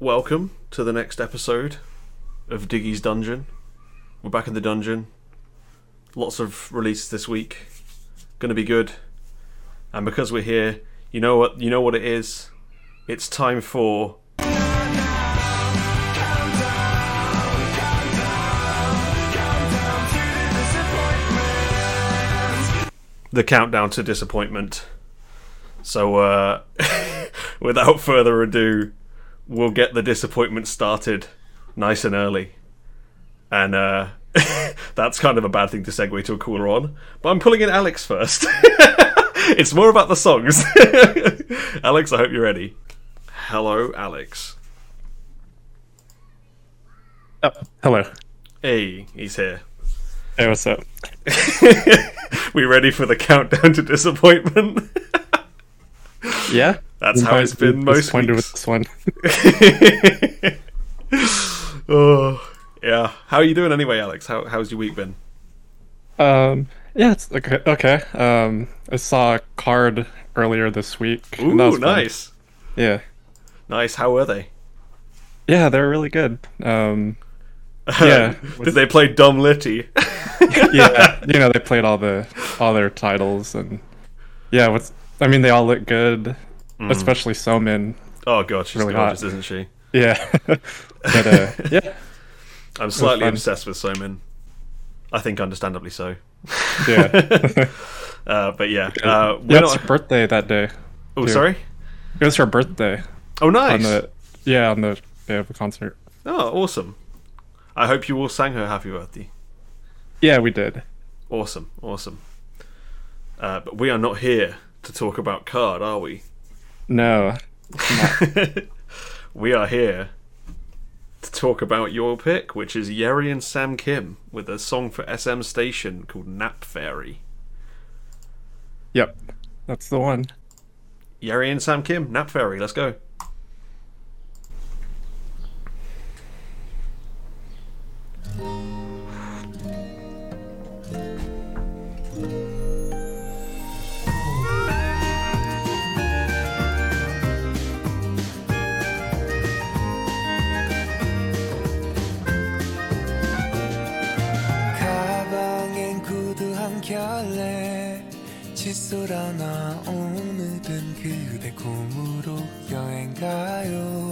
welcome to the next episode of Diggy's Dungeon. We're back in the dungeon. Lots of releases this week. Gonna be good. And because we're here, you know what you know what it is. It's time for the countdown to disappointment. So, uh, without further ado, we'll get the disappointment started nice and early. And uh, that's kind of a bad thing to segue to a cooler on. But I'm pulling in Alex first. it's more about the songs. Alex, I hope you're ready. Hello, Alex. Oh, hello. Hey, he's here. Hey, what's up? we ready for the countdown to disappointment? Yeah, That's how it's been most weeks. with this one. oh, yeah. How are you doing anyway, Alex? How, how's your week been? Um, yeah, it's okay. Okay. Um, I saw a Kard earlier this week. Ooh, was fun. nice. Yeah, Nice. How were they? yeah, they're really good. Um, Yeah. Did they play Dumb Litty? yeah, you know they played all the all their titles and yeah, what's I mean they all look good, Mm. especially Somin. oh god, she's Really gorgeous, hot. isn't she? Yeah, but uh, yeah, I'm slightly obsessed with Somin. I think understandably so. yeah. Uh, but yeah, uh, yeah, it's not. her birthday that day. Oh, too. sorry. It was her birthday Oh, nice. on the yeah on the day of the concert. Oh, awesome. I hope you all sang her happy birthday. Yeah, we did. Awesome, awesome. Uh, but we are not here to talk about Kard, are we? No, we are here to talk about your pick, which is Yeri and Sam Kim with a song for SM Station called Nap Fairy. Yep, that's the one. Yeri and Sam Kim, Nap Fairy, let's go. 칫솔 하나 오늘은 그대 곰으로 여행 가요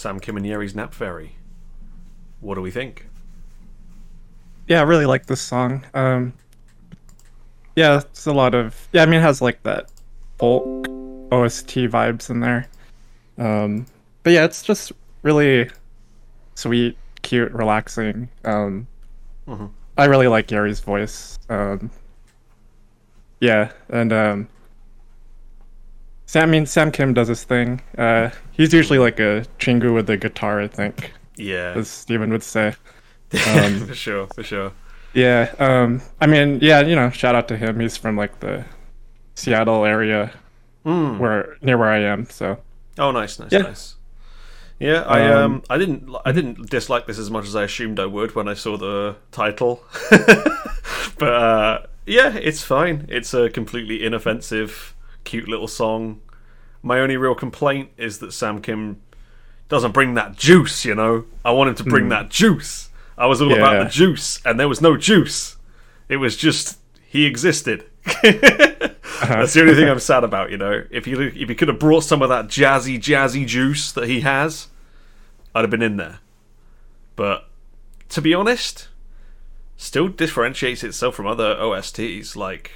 Sam Kim and Yeri's Nap Fairy. What do we think? Yeah, I really like this song. Um, yeah, it's a lot of yeah. I mean, it has like that folk OST vibes in there. Um, but yeah, it's just really sweet, cute, relaxing. Um, Mhm. I really like Yeri's voice. Um, yeah, and um, Sam. I mean, Sam Kim does his thing. Uh, he's usually like a chingu with the guitar, I think, Yeah. as Steven would say. um, for sure, for sure. Yeah, um, I mean, yeah, you know, shout out to him. He's from like the Seattle area, Mm. where near where I am. So Oh, nice, nice, Yeah. nice. Yeah, I um, Um, I didn't, I didn't dislike this as much as I assumed I would when I saw the title. but uh, yeah, it's fine. It's a completely inoffensive, cute little song. My only real complaint is that Sam Kim doesn't bring that juice. You know, I want him to bring that juice. I was all about Hmm. The juice, and there was no juice. It was just he existed. That's the only thing I'm sad about, you know. If you if he could have brought some of that jazzy, jazzy juice that he has, I'd have been in there. But to be honest, still differentiates itself from other OSTs. Like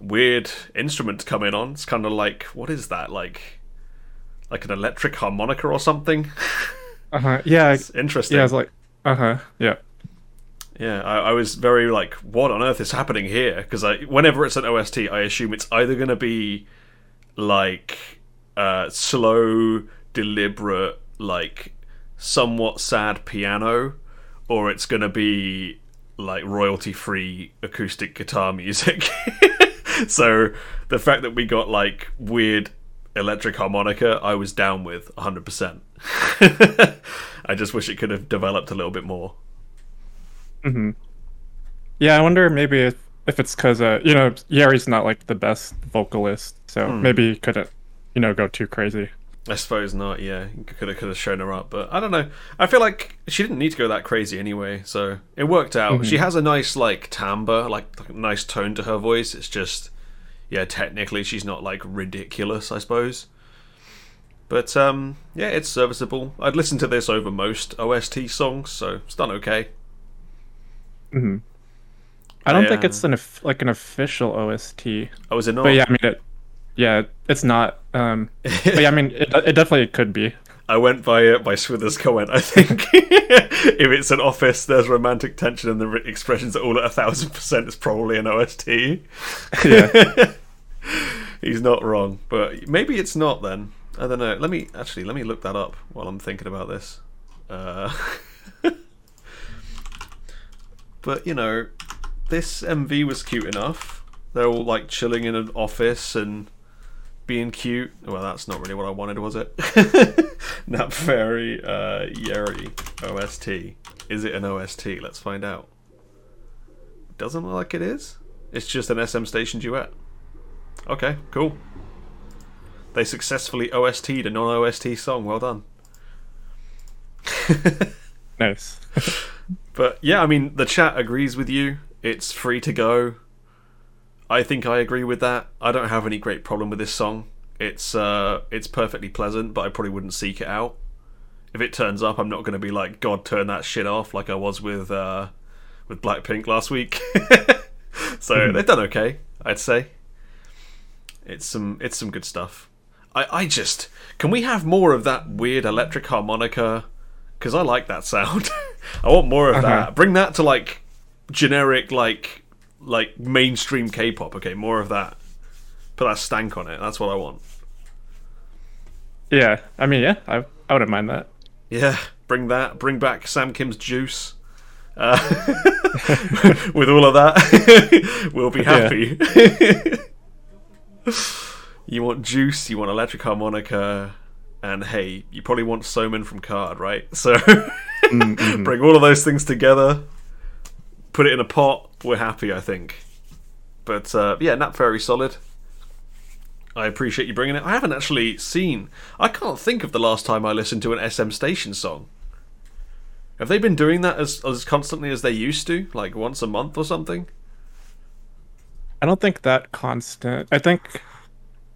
weird instruments coming on. It's kind of like what is that? Like like an electric harmonica or something. uh huh, yeah, It's interesting. yeah, it's like uh huh, yeah, Yeah, I, I was very like, what on earth is happening here? Because I, whenever it's an OST, I assume it's either going to be like uh, slow, deliberate, like somewhat sad piano, or it's going to be like royalty-free acoustic guitar music. so the fact that we got like weird electric harmonica, I was down with 100%. I just wish it could have developed a little bit more. hmm yeah. I wonder maybe if, if it's because uh, you know, Yeri's not like the best vocalist, so Hmm. maybe he couldn't, you know, go too crazy. I suppose not. Yeah, could have could have shown her up, but I don't know. I feel like she didn't need to go that crazy anyway, so it worked out. She has a nice like timbre, like, like nice tone to her voice. It's just, yeah, technically she's not like ridiculous, I suppose. But um, yeah, it's serviceable. I'd listen to this over most OST songs, so it's done okay. hmm I don't think it's an like an official OST, Oh, is it not? but yeah, I mean it. Yeah, it's not. Um, but yeah, I mean it, it definitely could be. I went by uh, by Swither's comment. I think if it's an office, there's romantic tension, and the expressions are all at a thousand percent. It's probably an OST. Yeah. He's not wrong, but maybe it's not. Then I don't know. Let me actually let me look that up while I'm thinking about this. Uh, but you know, this MV was cute enough. They're all like chilling in an office and being cute. Well, that's not really what I wanted, was it? Nap Fairy uh, Yeri OST. Is it an OST? Let's find out. Doesn't look like it is. It's just an SM Station duet. Okay, cool. They successfully OST'd a non OST song. Well done. nice. But yeah, I mean, the chat agrees with you. It's free to go. I think I agree with that. I don't have any great problem with this song. It's uh, it's perfectly pleasant, but I probably wouldn't seek it out. If it turns up, I'm not going to be like, God, turn that shit off, like I was with uh, with Blackpink last week. so they've done okay, I'd say. It's some it's some good stuff. I I just can we have more of that weird electric harmonica? Because I like that sound. I want more of Uh-huh. that. Bring that to like generic like like mainstream K-pop. Okay, more of that. Put that stank on it. That's what I want. Yeah, I mean, yeah, I I wouldn't mind that. Yeah, bring that. Bring back Sam Kim's juice. Uh, with all of that, we'll be happy. you want juice, you want electric harmonica, and hey, you probably want Somin from Kard, right? So bring all of those things together, put it in a pot. We're happy, I think. But uh, yeah, Nap Fairy solid. I appreciate you bringing it. I haven't actually seen. I can't think of the last time I listened to an SM Station song. Have they been doing that as as constantly as they used to, like once a month or something? I don't think that constant. I think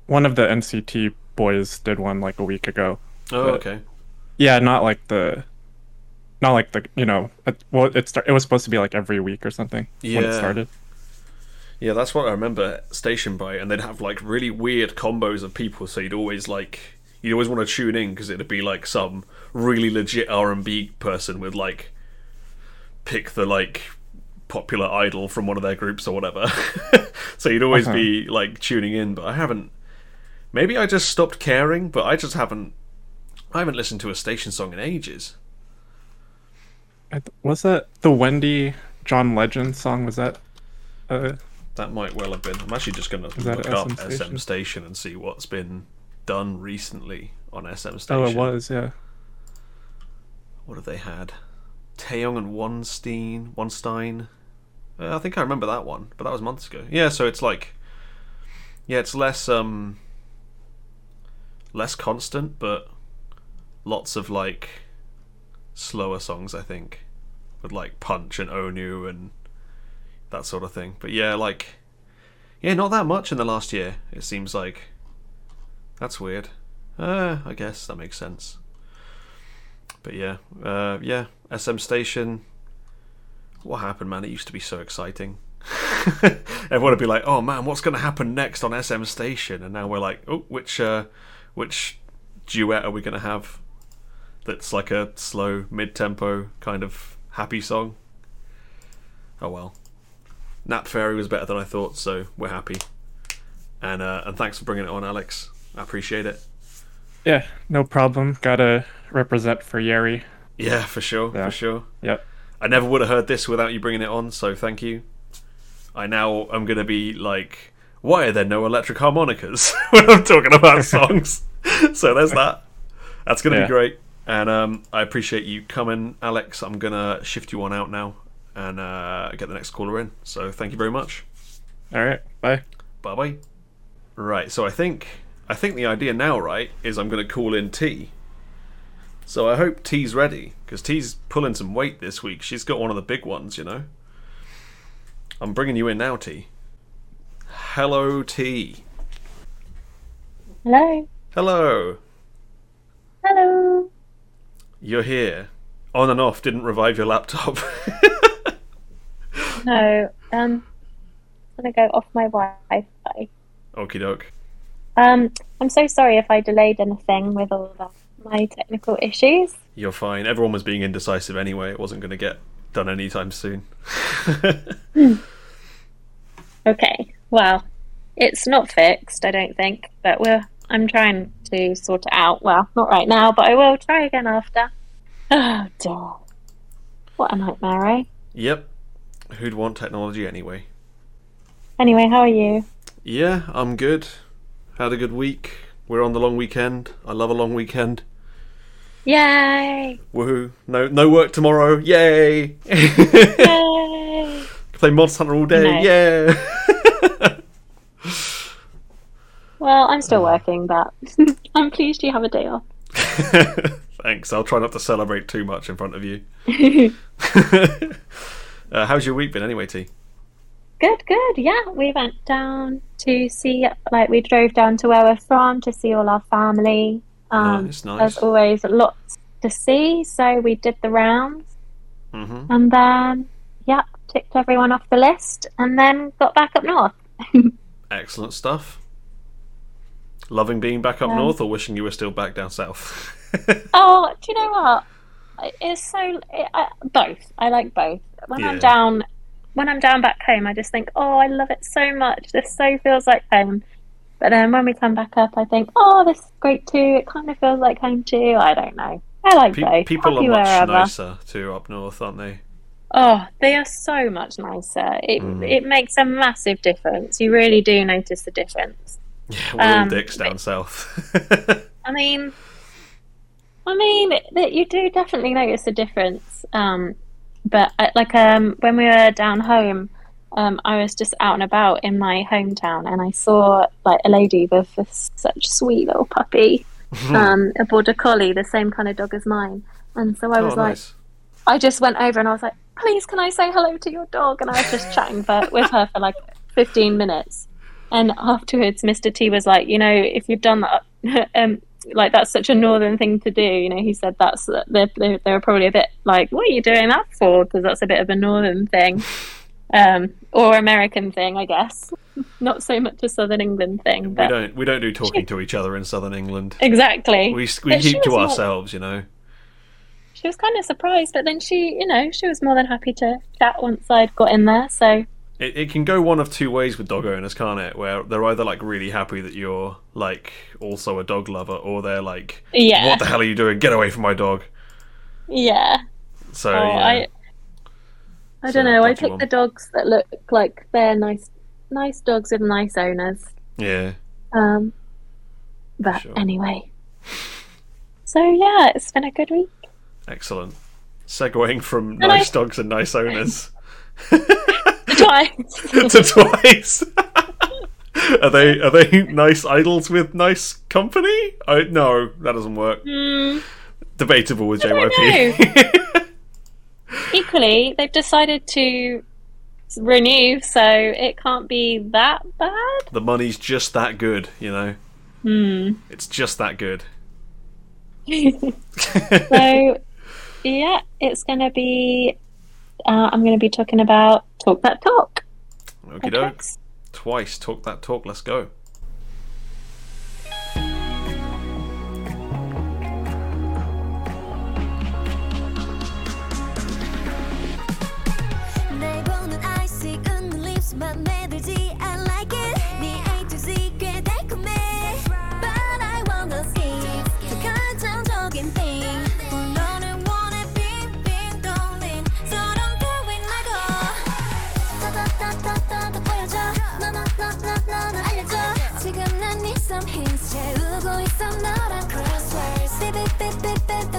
one of the NCT Boys did one like a week ago. Oh, okay. Yeah, not like the, not like the you know. Well, it start, it was supposed to be like every week or something when it started. Yeah, that's what I remember Station by, and they'd have like really weird combos of people. So you'd always like you'd always want to tune in because it'd be like some really legit R and B person with like pick the like popular idol from one of their groups or whatever. so you'd always Uh-huh. be like tuning in, but I haven't. Maybe I just stopped caring, but I just haven't. I haven't listened to a station song in ages. I th- Was that the Wendy John Legend song? Was that? Uh, That might well have been. I'm actually just going to look SM up Station? SM Station and see what's been done recently on SM Station. oh, it was. Yeah. What have they had? Taeyong and Wonstein. Wonstein. Uh, I think I remember that one, but that was months ago. Yeah, so it's like, yeah, it's less um, less constant, but lots of like slower songs. I think with like Punch and Onew and that sort of thing. But yeah, like, yeah, not that much in the last year. It seems like that's weird. Uh, I guess that makes sense. But yeah, uh, yeah, SM Station. What happened, man? It used to be so exciting. Everyone would be like, "Oh man, what's going to happen next on SM Station?" And now we're like, "Oh, which uh, which duet are we going to have?" That's like a slow, mid-tempo kind of happy song. Oh well. Nap Fairy was better than I thought, so we're happy. And uh, and thanks for bringing it on, Alex. I appreciate it. Yeah. No problem. Gotta represent for Yeri. Yeah, for sure, Yeah. for sure. Yep. I never would have heard this without you bringing it on, so thank you. I now am going to be like, why are there no electric harmonicas when I'm talking about songs? so there's that. That's going to Yeah. be great. And um, I appreciate you coming, Alex. I'm going to shift you on out now and uh, get the next caller in. So thank you very much. All right. Bye. Bye bye. Right, so I think I think the idea now, right, is I'm going to call in T. So I hope T's ready because T's pulling some weight this week. She's got one of the big ones, you know. I'm bringing you in now, T. Hello, T. Hello. Hello. Hello. You're here. On and off didn't revive your laptop. No. Um. I'm gonna go off my Wi-Fi. Okie doke. Um. I'm so sorry if I delayed anything with all of my technical issues. You're fine. Everyone was being indecisive anyway. It wasn't going to get done anytime soon. Okay. Well, it's not fixed, I don't think, but we're. I'm trying to sort it out. Well, not right now, but I will try again after. Oh dear. What a nightmare, eh? yep. Who'd want technology anyway? Anyway, how are you? Yeah, I'm good. Had a good week. We're on the long weekend. I love a long weekend. Yay! Woohoo! No, no work tomorrow. Yay! Yay! Play Monster Hunter all day. No. Yeah. well, I'm still working, but I'm pleased you have a day off. Thanks. I'll try not to celebrate too much in front of you. uh, how's your week been anyway, T? Good, good. Yeah, we went down to see, like, we drove down to where we're from to see all our family. Um, Nice, nice. There's always lots to see, so we did the rounds hmm and then, yeah, ticked everyone off the list and then got back up north. Excellent stuff. Loving being back up north, or wishing you were still back down south. Oh, do you know what? It's so it, I, both. I like both. When Yeah. I'm down, when I'm down back home, I just think, oh, I love it so much. This so feels like home. But then when we come back up, I think, oh, this is great too. It kind of feels like home too. I don't know. I like Pe- both. people Happy are much wherever. nicer too up north, aren't they? Oh, they are so much nicer. It Mm. it makes a massive difference. You really do notice the difference. Yeah, we're all Um, dicks down south. I mean, I mean that you do definitely notice a difference. Um, but uh, like um, when we were down home, um, I was just out and about in my hometown, and I saw like a lady with a, such sweet little puppy, um, a border collie, the same kind of dog as mine. And so I oh, was like, nice. I just went over and I was like, please, can I say hello to your dog? And I was just chatting for, with her for like 15 minutes. And afterwards, Mr. T was like, you know, if you've done that um, like that's such a northern thing to do. You know, he said that's they they they were probably a bit like, what are you doing that for? Because that's a bit of a northern thing, um, or American thing, I guess. Not so much a Southern England thing, We don't we don't do talking to each other in Southern England. exactly. We we But keep to was more- ourselves, you know. She was kind of surprised, but then she, you know, she was more than happy to chat once I'd got in there. So It, it can go one of two ways with dog owners, can't it? Where they're either like really happy that you're like also a dog lover, or they're like, yeah, "What the hell are you doing? Get away from my dog!" yeah. So Oh, yeah, I, I So, don't know. I pick one. the dogs that look like they're nice, nice dogs with nice owners. yeah, Um, but Sure. anyway. So yeah, it's been a good week. excellent. Segueing from And I- nice dogs and nice owners Twice. to twice. are they are they nice idols with nice company? I no, that doesn't work. Hmm. Debatable with JYP. Equally, they've decided to renew, so it can't be that bad. the money's just that good, you know. Hmm. It's just that good. So yeah, it's gonna be. Uh, I'm gonna be talking about talk that talk. Okie doke. Twice. Talk that talk. Let's go. 날보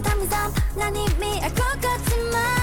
담긴 삶난 이미 알 것 같지만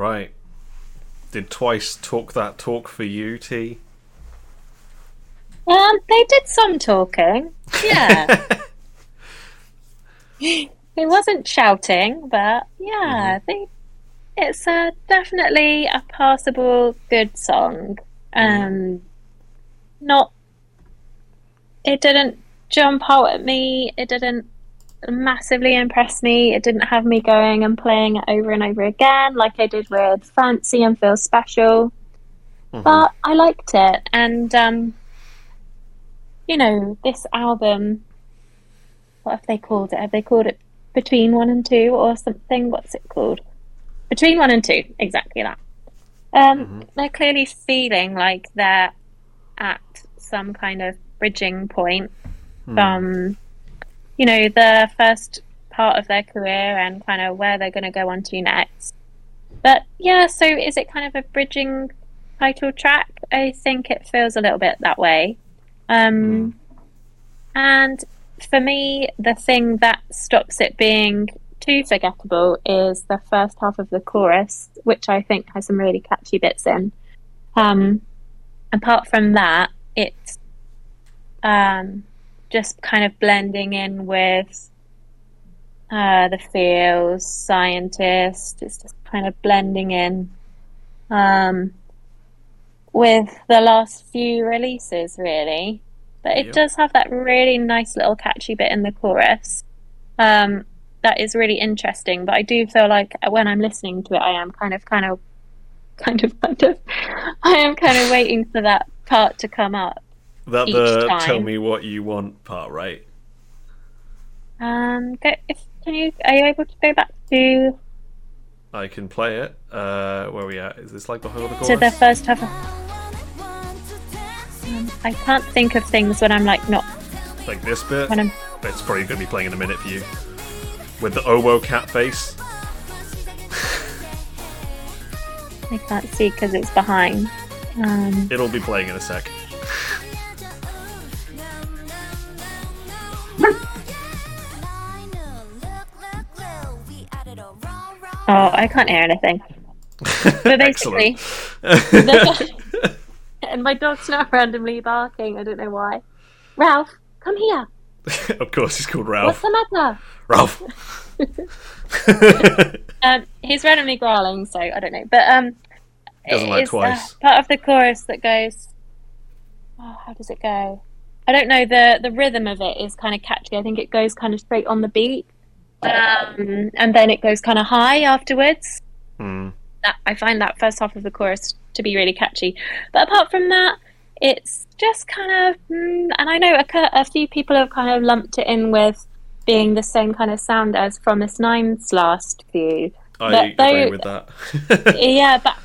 right. Did twice talk that talk for you, T? Um, they did some talking. Yeah, it wasn't shouting, but yeah, they. It's uh, definitely a passable, good song. Um, not. It didn't jump out at me. It didn't massively impressed me. It didn't have me going and playing it over and over again like I did with Fancy and Feel Special. but I liked it, and um, you know, this album. What have they called it? Have they called it between one and two or something? What's it called? Between one and two, exactly that. Um, They're clearly feeling like they're at some kind of bridging point from, you know, the first part of their career and kind of where they're going to go on to next. But yeah, so is it kind of a bridging title track? I think it feels a little bit that way. Um, And for me, the thing that stops it being too forgettable is the first half of the chorus, which I think has some really catchy bits in. Um, apart from that, it's um, just kind of blending in with uh, the feels, scientist. It's just kind of blending in um, with the last few releases, really. But it Yep. does have that really nice little catchy bit in the chorus. Um, that is really interesting. But I do feel like when I'm listening to it, I am kind of, kind of, kind of, kind of, I am kind of waiting for that part to come up. That the time. tell me what you want part, right? Um, go, if, can you are you able to go back to I can play it. Uh, where are we at? Is this like behind the the to chorus? the first half? Of, um, I can't think of things when I'm like not Like this bit? when I'm. It's probably going to be playing in a minute for you. With the Owo cat face. I can't see because it's behind. Um, It'll be playing in a sec. oh, I can't hear anything. But basically, and my dog's now randomly barking. I don't know why. Ralph, come here. of course, he's called Ralph. What's the matter? Ralph. Um, he's randomly growling, so I don't know. But um, Doesn't like uh, twice. part of the chorus that goes. Oh, how does it go? I don't know. the The rhythm of it is kind of catchy. I think it goes kind of straight on the beat, um, and then it goes kind of high afterwards. Hmm. That I find that first half of the chorus to be really catchy. But apart from that, it's just kind of. Mm, and I know a, a few people have kind of lumped it in with being the same kind of sound as fromis_9's last few. I But agree they- with that. yeah, but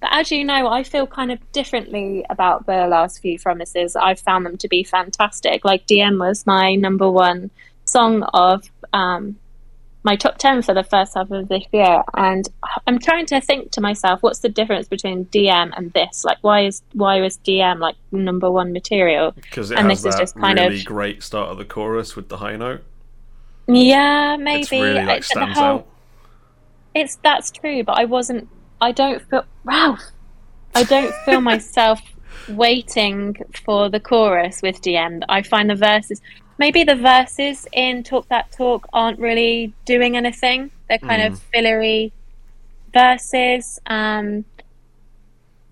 but as you know, I feel kind of differently about the last few promises. I've found them to be fantastic. Like DM was my number one song of um, my top ten for the first half of this year, and I'm trying to think to myself, what's the difference between DM and this? Like, why is why was DM like number one material? Because it And has this is that just kind really of- great start of the chorus with the high note. Yeah, maybe It's really like the stands whole- out. It's that's true, but I wasn't. I don't feel Ralph. I don't feel myself waiting for the chorus with DM. I find the verses. Maybe the verses in Talk That Talk aren't really doing anything. They're kind of fillery verses. Um,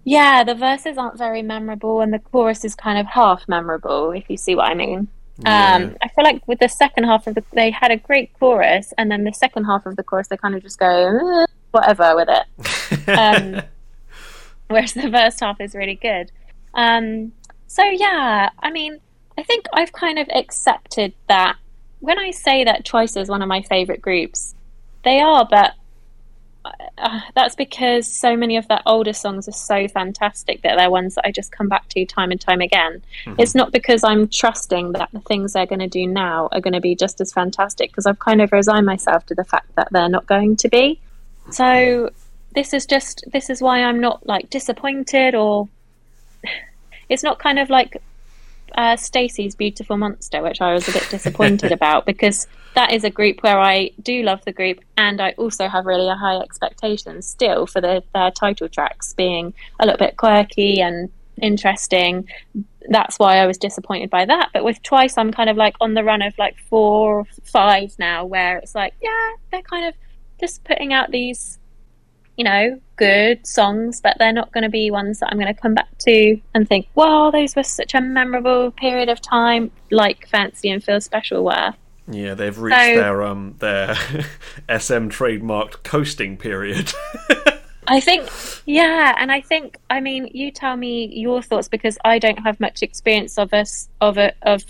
yeah, the verses aren't very memorable, and the chorus is kind of half memorable, if you see what I mean. Um, I feel like with the second half of the, they had a great chorus, and then the second half of the chorus, they kind of just go "Eh, whatever with it. Um, whereas the first half is really good. Um, so yeah, I mean, I think I've kind of accepted that when I say that Twice is one of my favorite groups, they are, but uh, that's because so many of their older songs are so fantastic that they're ones that I just come back to time and time again. It's not because I'm trusting that the things they're going to do now are going to be just as fantastic, because I've kind of resigned myself to the fact that they're not going to be. So this is just this is why I'm not like disappointed or it's not kind of like uh, STAYC's Beautiful Monster, which I was a bit disappointed about because that is a group where I do love the group and I also have really a high expectations still for the, their title tracks being a little bit quirky and interesting. That's why I was disappointed by that. But with Twice, I'm kind of like on the run of like four or five now where it's like, yeah, they're kind of just putting out these you know, good songs, but they're not going to be ones that I'm going to come back to and think, wow, those were such a memorable period of time, like Fancy and Feel Special were. Yeah, they've reached So- their um their SM trademarked coasting period. I think, yeah, and I think, I mean, you tell me your thoughts because I don't have much experience of us of a of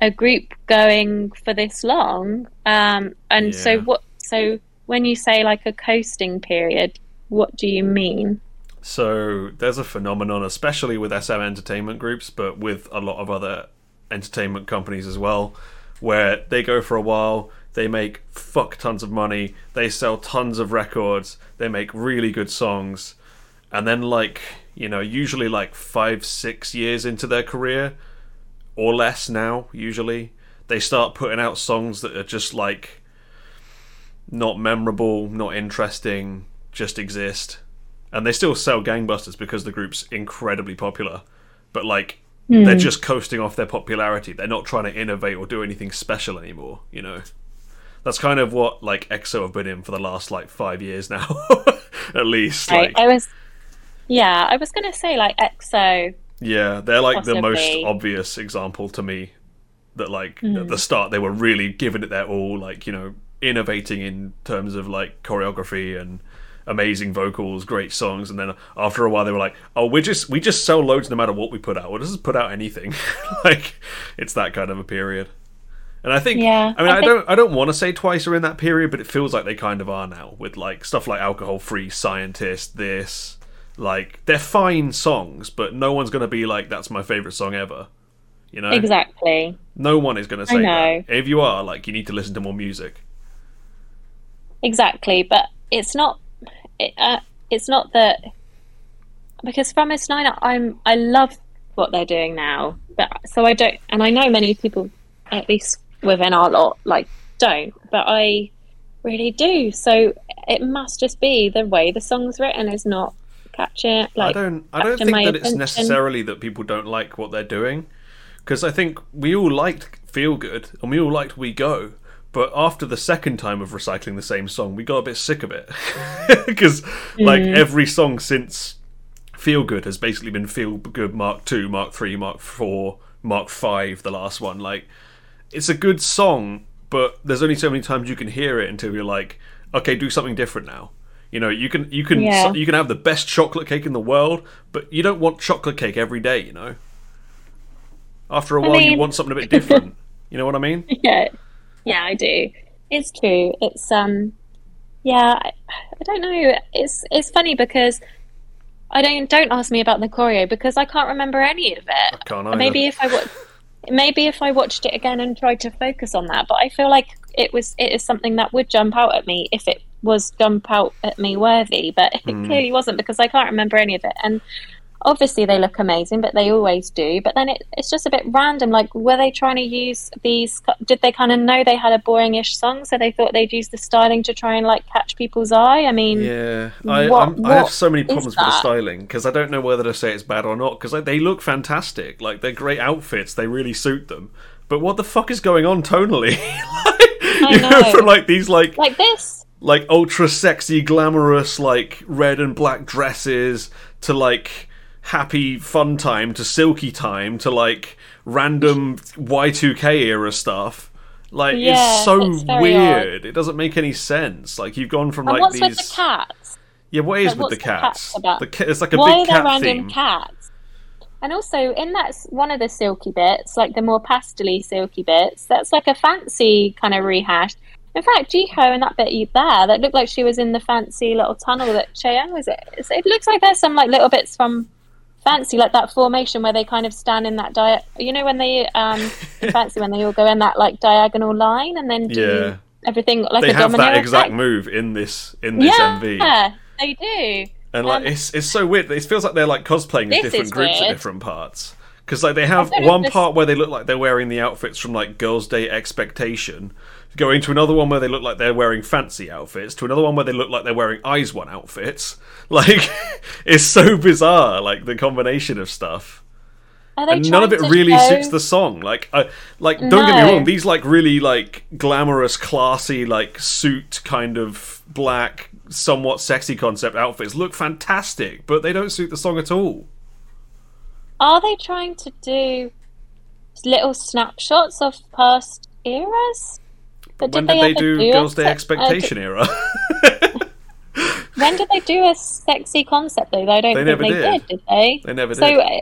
a group going for this long. Um, and so what? So when you say like a coasting period, what do you mean? So there's a phenomenon, especially with SM entertainment groups, but with a lot of other entertainment companies as well, where they go for a while, they make fuck tons of money, they sell tons of records, they make really good songs, and then like you know, usually like five, six years into their career, or less now, usually, they start putting out songs that are just like not memorable, not interesting, just exist and they still sell gangbusters because the group's incredibly popular but like they're hmm. just coasting off their popularity they're not trying to innovate or do anything special anymore you know that's kind of what like exo have been in for the last like five years now at least Right. like I was, yeah, I was going to say like EXO. yeah they're like the most obvious example to me that like at the hmm. start they were really giving it their all like you know innovating in terms of like choreography and amazing vocals great songs and then after a while they were like oh we just we just sell loads no matter what we put out. We'll just put out anything. Like it's that kind of a period. And i think Yeah, i mean I i, don't i don't want to say twice are in that period but it feels like they kind of are now with like stuff like alcohol free scientist this like they're fine songs but no one's going to be like that's my favorite song ever. You know? Exactly. no one is going to say that. if you are like you need to listen to more music Exactly, but it's not. It, uh, it's not that because from S nine, I'm I love what they're doing now, but so I don't, and I know many people, at least within our lot, like don't, but I really do. So it must just be the way the song's written is not catching. Like I don't. I don't think that it's necessarily that people don't like what they're doing, because I think we all liked Feel Good and we all liked We Go, but after the second time of recycling the same song, we got a bit sick of it, because like Mm. every song since Feel Good has basically been Feel Good Mark Two, Mark Three, Mark Four, Mark Five, the last one. Like, it's a good song, but there's only so many times you can hear it until you're like, okay, do something different now. You know, you can you can Yeah. you can have the best chocolate cake in the world, but you don't want chocolate cake every day. You know, after a while, you want something a bit different. you know what I mean? yeah yeah i do. It's true it's um yeah I, I don't know. It's it's funny because i don't don't ask me about the choreo because i can't remember any of it. Can't either. maybe if i wa- maybe if i watched it again and tried to focus on that but i feel like it was it is something that would jump out at me if it was jump out at me worthy but it Hmm. clearly wasn't because i can't remember any of it. And obviously they look amazing but they always do but then it, it's just a bit random like were they trying to use these did they kind of know they had a boring-ish song so they thought they'd use the styling to try and like catch people's eye i mean Yeah, I, What- I have so many problems with the styling because I don't know whether to say it's bad or not because like, they look fantastic, like they're great outfits, they really suit them. But what the fuck is going on tonally? like, you know, know. from like these like like this like ultra sexy, glamorous, like red and black dresses to like happy fun time to silky time to like random Y2K era stuff. Like Yeah, it's so it's weird. It doesn't make any sense. Like you've gone from and like what's these. with the cats Yeah, what is Like, with the the cats cats? about? The ca- it's like a why are big there cat random theme. cats and also in that one of the silky bits like the more pastely silky bits that's like a fancy kind of rehash in fact Jihyo in that bit you- there that looked like she was in the fancy little tunnel that Chaeyoung was it It's- it looks like there's some like little bits from fancy like that formation where they kind of stand in that diet. you know when they um fancy when they all go in that like diagonal line and then do Yeah. everything like They a have domino that exact move in this in this yeah MV, they do and like um, it's it's so weird. It feels like they're like cosplaying as different groups at different parts. Because like they have one this- part where they look like they're wearing the outfits from like Girls' Day Expectation, going to another one where they look like they're wearing fancy outfits, to another one where they look like they're wearing IZ*ONE outfits. Like it's so bizarre, like the combination of stuff. And none of it really show- suits the song. Like, I, like don't get me wrong; these like really like glamorous, classy, like suit kind of black, somewhat sexy concept outfits look fantastic, but they don't suit the song at all. Are they trying to do little snapshots of past eras? But when did did they do, do Girls' Day accept- uh, Expectation era? when did they do a sexy concept though? I don't They think never they did. did. Did they? They never So, did. uh,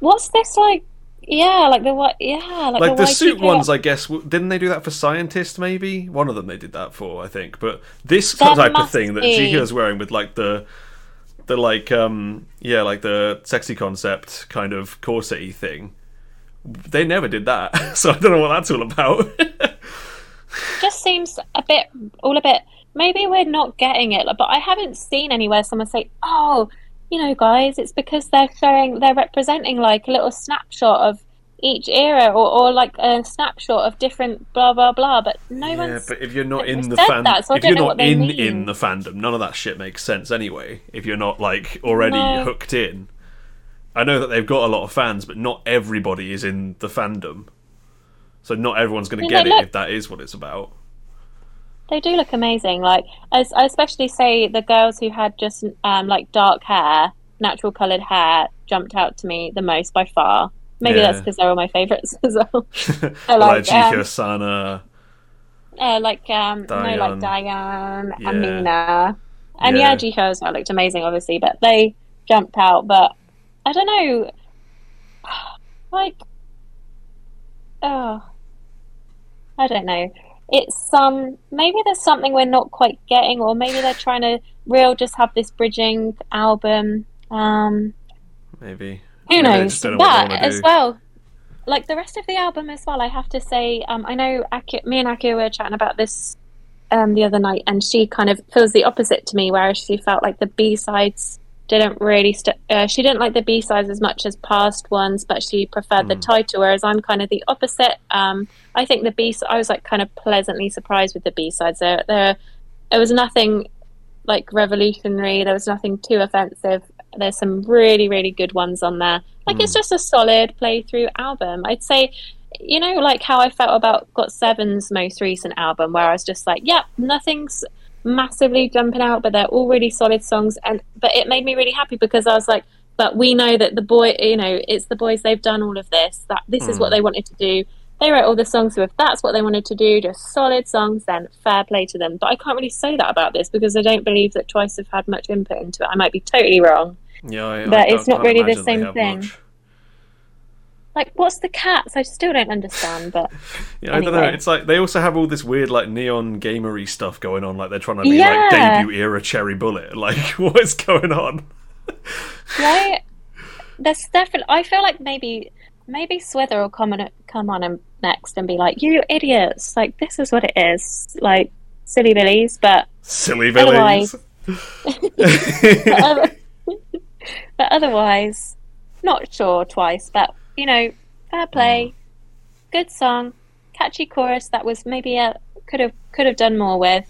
what's this like? Yeah, like the what? Yeah, like, like the Y2K suit ones, I guess. Didn't they do that for scientists? Maybe one of them they did that for. I think, but this There type of thing that be. is wearing with like the, the like um yeah like the sexy concept kind of corsety thing. They never did that, so I don't know what that's all about. just seems a bit all a bit maybe we're not getting it but i haven't seen anywhere someone say oh you know guys it's because they're showing they're representing like a little snapshot of each era or, or like a snapshot of different blah blah blah but no one. yeah, one's but if you're not in the said fan, that, so if you're not in mean. in the fandom, none of that shit makes sense anyway. If you're not like already No. hooked in, I know that they've got a lot of fans, but not everybody is in the fandom. So not everyone's going to get it look- if that is what it's about. they do look amazing like as i especially say the girls who had just um like dark hair natural colored hair jumped out to me the most by far maybe that's because they're all my favorites as well like like, Chica, um, Sana, Uh, like um, no, Diane. like Diane, Yeah. Amina, and Yeah. yeah, Jihyo as well looked amazing, obviously, but they jumped out. But I don't know, like, oh, I don't know. It's um maybe there's something we're not quite getting, or maybe they're trying to real just have this bridging album. Um, maybe. who Maybe knows just don't know that as do. well like the rest of the album as well i have to say um, i know Aki, me and Aki were chatting about this um, the other night and she kind of feels the opposite to me whereas she felt like the b-sides didn't really st- uh, she didn't like the b-sides as much as past ones but she preferred the Hmm. title whereas i'm kind of the opposite um, i think the b i was like kind of pleasantly surprised with the b-sides there there there was nothing like revolutionary. There was nothing too offensive. There's some really, really good ones on there. Like it's just a solid playthrough album. I'd say, you know, like how I felt about GOT7's most recent album, where I was just like, yeah, nothing's massively jumping out, but they're all really solid songs. And but it made me really happy because I was like, but we know that the boy, you know, it's the boys. They've done all of this. That this is what they wanted to do. They wrote all the songs, so if that's what they wanted to do, just solid songs, then fair play to them. But I can't really say that about this because I don't believe that Twice have had much input into it. I might be totally wrong. Yeah, I, But I it's don't- really the same thing. much. Like, what's the cats? I still don't understand. But Yeah, I don't know. It's like they also have all this weird like neon gamery stuff going on. Like they're trying to be Yeah. like debut era Cherry Bullet. Like what is going on? right, there's definitely. I feel like maybe maybe Swither will come on come on and next and be like, "You idiots! Like this is what it is. Like silly billies." But Silly Otherwise- but, other- but otherwise, not sure twice. But you know, fair play, good song, catchy chorus that was maybe a could have could have done more with.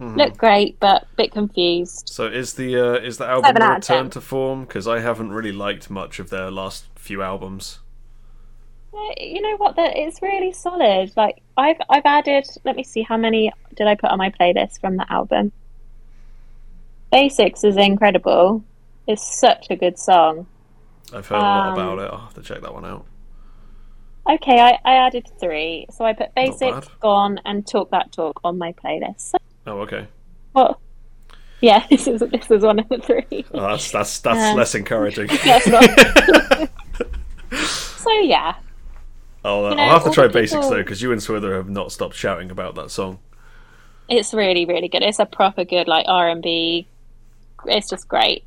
Looked great, but a bit confused. So is the uh, is the album Seven a return to form? Because I haven't really liked much of their last few albums. You know what? That it's really solid. Like I've I've added. Let me see how many did I put on my playlist from the album. Basics is incredible. It's such a good song. I've heard a lot Um, about it. I'll have to check that one out. Okay, I, I added three. So I put Basic. Gone, and Talk That Talk on my playlist. Oh, okay. well, yeah, this is this is one of the three. Oh, that's that's that's Uh, less encouraging. So yeah, I'll, uh, You know, I'll have to try the basics people- though, because you and Swither have not stopped shouting about that song. it's really really good. It's a proper good like R and B. It's just great.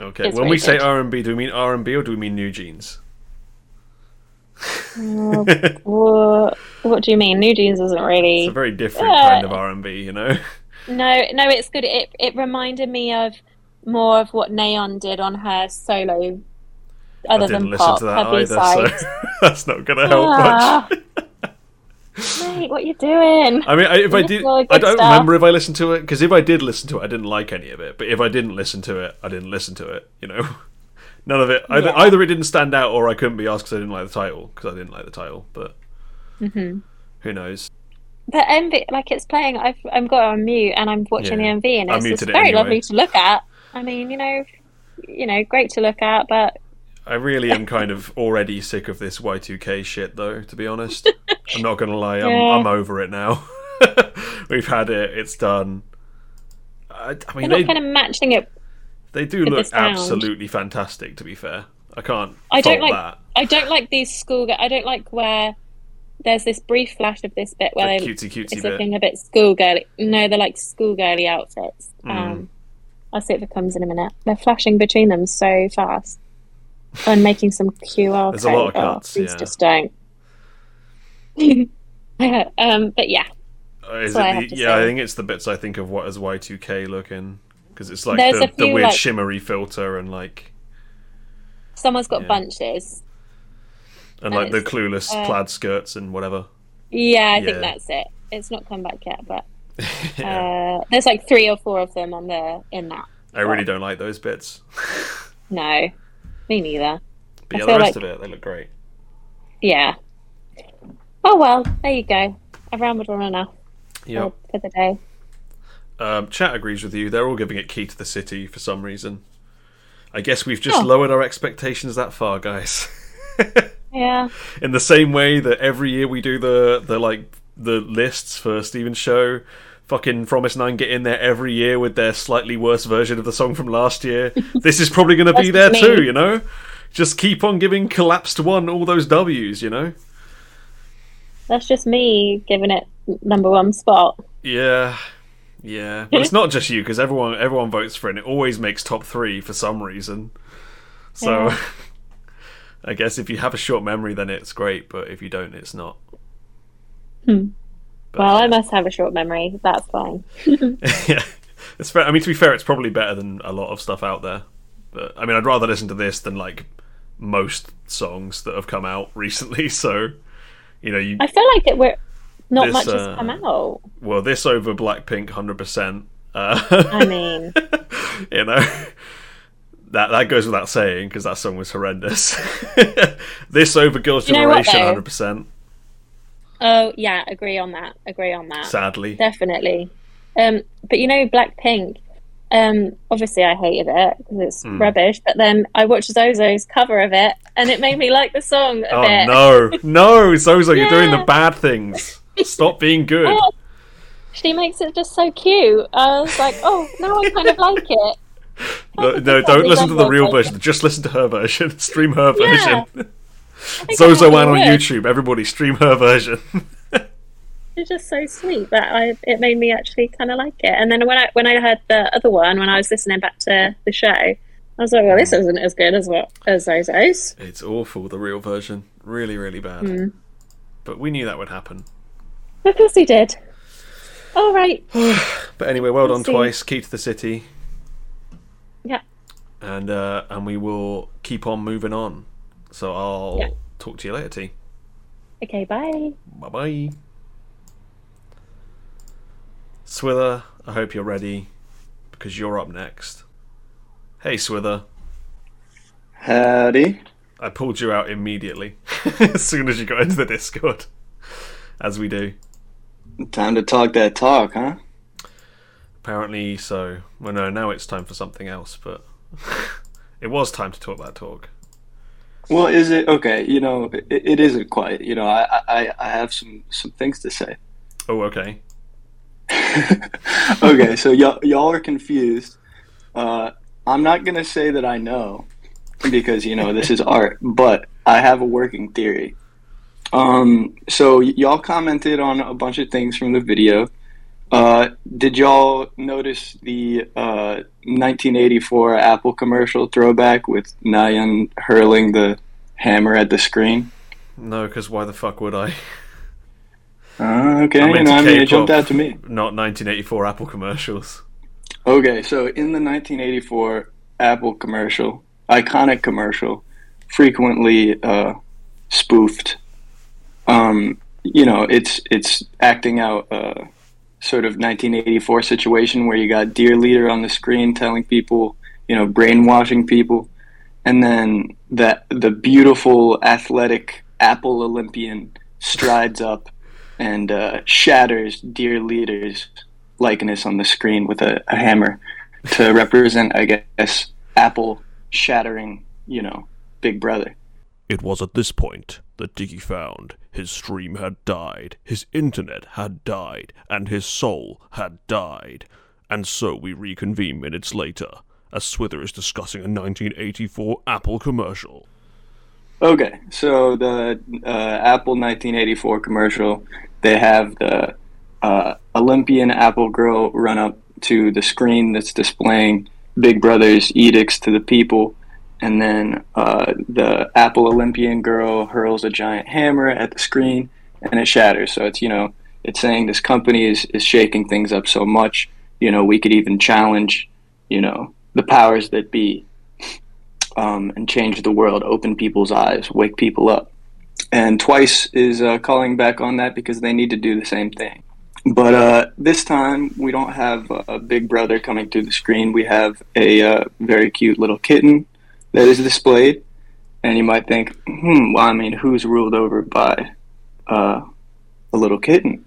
Okay. It's when very we say. R and B, do we mean R and B or do we mean NewJeans? What, what do you mean? NewJeans isn't really. It's a very different Yeah. kind of R and B, you know. No, no, it's good. It it reminded me of more of what Nayeon did on her solo. I Other didn't than listen pop, to that her either, B-sides. so that's not going to help Ah. much. Mate, what you doing? I mean, I, if I did, I don't stuff. remember if I listened to it because if I did listen to it, I didn't like any of it. But if I didn't listen to it, I didn't listen to it. You know, none of it. Either, Yeah. either it didn't stand out, or I couldn't be asked because I didn't like the title because I didn't like the title. But Mm-hmm. who knows? The MV, like it's playing. I've I've got on mute and I'm watching Yeah. the MV, and it's it very anyway. lovely to look at. I mean, you know, you know, great to look at, but I really am kind of already sick of this Y2K shit, though. To be honest, I'm not gonna lie. I'm, Yeah. I'm over it now. We've had it. It's done. I, I, They're mean, not they kind of matching it. they do look absolutely fantastic. To be fair, I can't. I don't like. that. I don't like these school. I don't like where there's this brief flash of this bit where The they, cutesy cutesy it's bit. looking a bit schoolgirly. No, they're like schoolgirly outfits. Mm. Um, I'll see if it comes in a minute. They're flashing between them so fast and making some QR There's a lot of. Cuts, yeah. just don't. um, but yeah, Uh, is That's I the, yeah, I think it's the bits I think of what as Y2K looking because it's like the, a the weird like- shimmery filter and like someone's got Yeah. bunches. and like the clueless uh, plaid skirts and whatever. Yeah, I think that's it. It's not come back yet, but Yeah. uh, there's like three or four of them on the in that. I really don't like those bits, No, me neither. but I yeah, the rest like- of it they look great. Yeah. Oh well, there you go. I've rambled on enough Yeah. for, for the day. Um, chat agrees with you. They're all giving it key to the city for some reason. I guess we've just Oh. lowered our expectations that far, guys. Yeah. In the same way that every year we do the the like the lists for Steven's show, fucking fromis_9 get in there every year with their slightly worse version of the song from last year. this is probably going to be there me. too, you know. Just keep on giving Collapsed One all those W's, you know. That's just me giving it number one spot. Yeah, yeah. But it's not just you because everyone everyone votes for it. and It always makes top three for some reason. So, Yeah. I guess if you have a short memory, then it's great. But if you don't, it's not. Hmm. But, Well, I must have a short memory. That's fine. yeah, it's fair. I mean, to be fair, it's probably better than a lot of stuff out there. But I mean, I'd rather listen to this than like most songs that have come out recently. So, you know, you I feel like it. We're not This, much has uh, come out. well, this over Blackpink, hundred percent. Uh, I mean, you know that that goes without saying because that song was horrendous. this over Girls' You Generation, hundred percent. oh yeah, agree on that. Agree on that. Sadly, Definitely. Um, but you know, Blackpink. Um, obviously, I hated it because it's Hmm. rubbish. But then I watched Zozo's cover of it, and it made me like the song a oh bit. no, no, Zozo, you're doing the bad things. Stop being good. Oh, she makes it just so cute. I was like, oh, now I kind of like it. No, no don't listen to the real version. version. Just listen to her version. Stream her version. Think Zozo on. YouTube. Everybody stream her version. It's just so sweet that I it made me actually kind of like it. And then when I when I heard the other one, when I was listening back to the show, I was like, well, this isn't as good as what as Zozo's. it's awful. The real version, really, really bad. Hmm. But we knew that would happen. Of course he did. All right. But anyway, well done see. twice. Key to the city. Yeah. and uh, and we will keep on moving on. So I'll Yeah. talk to you later, T. Okay. Bye. Bye bye. Swither, I hope you're ready because you're up next. Hey, Swither. Howdy. I pulled you out immediately as soon as you got into the Discord, as we do. Time to talk that talk, huh? Apparently, so. Well, no, now it's time for something else, but it was time to talk that talk. Well, is it okay? You know, it, it isn't quite. You know, I, I I have some some things to say. Oh, okay. okay, so y'all y'all are confused. Uh, I'm not gonna say that I know because you know this is art, but I have a working theory. Um, so y- y'all commented on a bunch of things from the video. Uh, did y'all notice the uh, 1984 Apple commercial throwback with Nayeon hurling the hammer at the screen? No, because why the fuck would I? Uh, okay, I'm into know, I mean, it jumped out to me. Not 1984 Apple commercials. Okay, so in the 1984 Apple commercial, iconic commercial, frequently uh, spoofed. Um, you know, it's it's acting out a sort of 1984 situation where you got Dear Leader on the screen telling people, you know, brainwashing people, and then that the beautiful athletic Apple Olympian strides up and uh, shatters Dear Leader's likeness on the screen with a, a hammer to represent, I guess, Apple shattering, you know, Big Brother. It was at this point that Diggy found his stream had died, his internet had died, and his soul had died. And so we reconvene minutes later as Swither is discussing a 1984 Apple commercial. Okay, so the uh, Apple 1984 commercial, they have the uh, Olympian Apple girl run up to the screen that's displaying Big Brother's edicts to the people, and then uh, the Apple Olympian girl hurls a giant hammer at the screen, and it shatters. So it's you know it's saying this company is is shaking things up so much, you know we could even challenge, you know the powers that be um, and change the world, open people's eyes, wake people up. And Twice is uh, calling back on that because they need to do the same thing. But uh, this time, we don't have a Big Brother coming through the screen. We have a uh, very cute little kitten that is displayed. And you might think, hmm, well, I mean, who's ruled over by uh, a little kitten?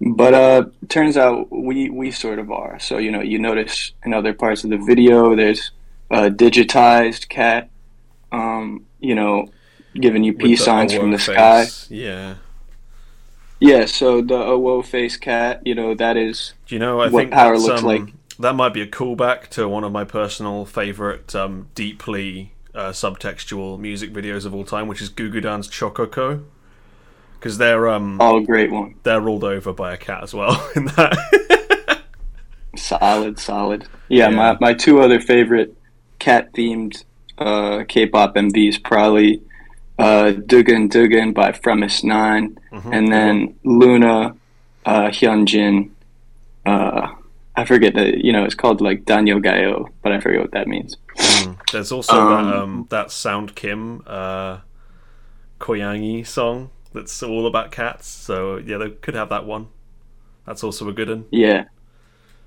But uh, turns out we, we sort of are. So, you know, you notice in other parts of the video, there's a digitized cat, um, you know, giving you peace signs from the sky. Yeah. Yeah, so the Owo face cat, you know, that is Do you know? I What think power looks um, like. That might be a callback to one of my personal favorite, um, deeply uh, subtextual music videos of all time, which is Goo Goo Dolls Chococo. Because they're um all a great one. they're ruled over by a cat as well in that. Solid, solid. Yeah, Yeah. my my two other favorite cat themed uh, K-pop MVs probably uh, Dugan Dugan by fromis_9 Mm-hmm. and then LOONA uh, Hyunjin. Uh, I forget that you know it's called like Danyo Gayo, but I forget what that means. There's also Um, that um that Sound Kim uh Koyangi song that's all about cats. So yeah, they could have that one. That's also a good one. Yeah,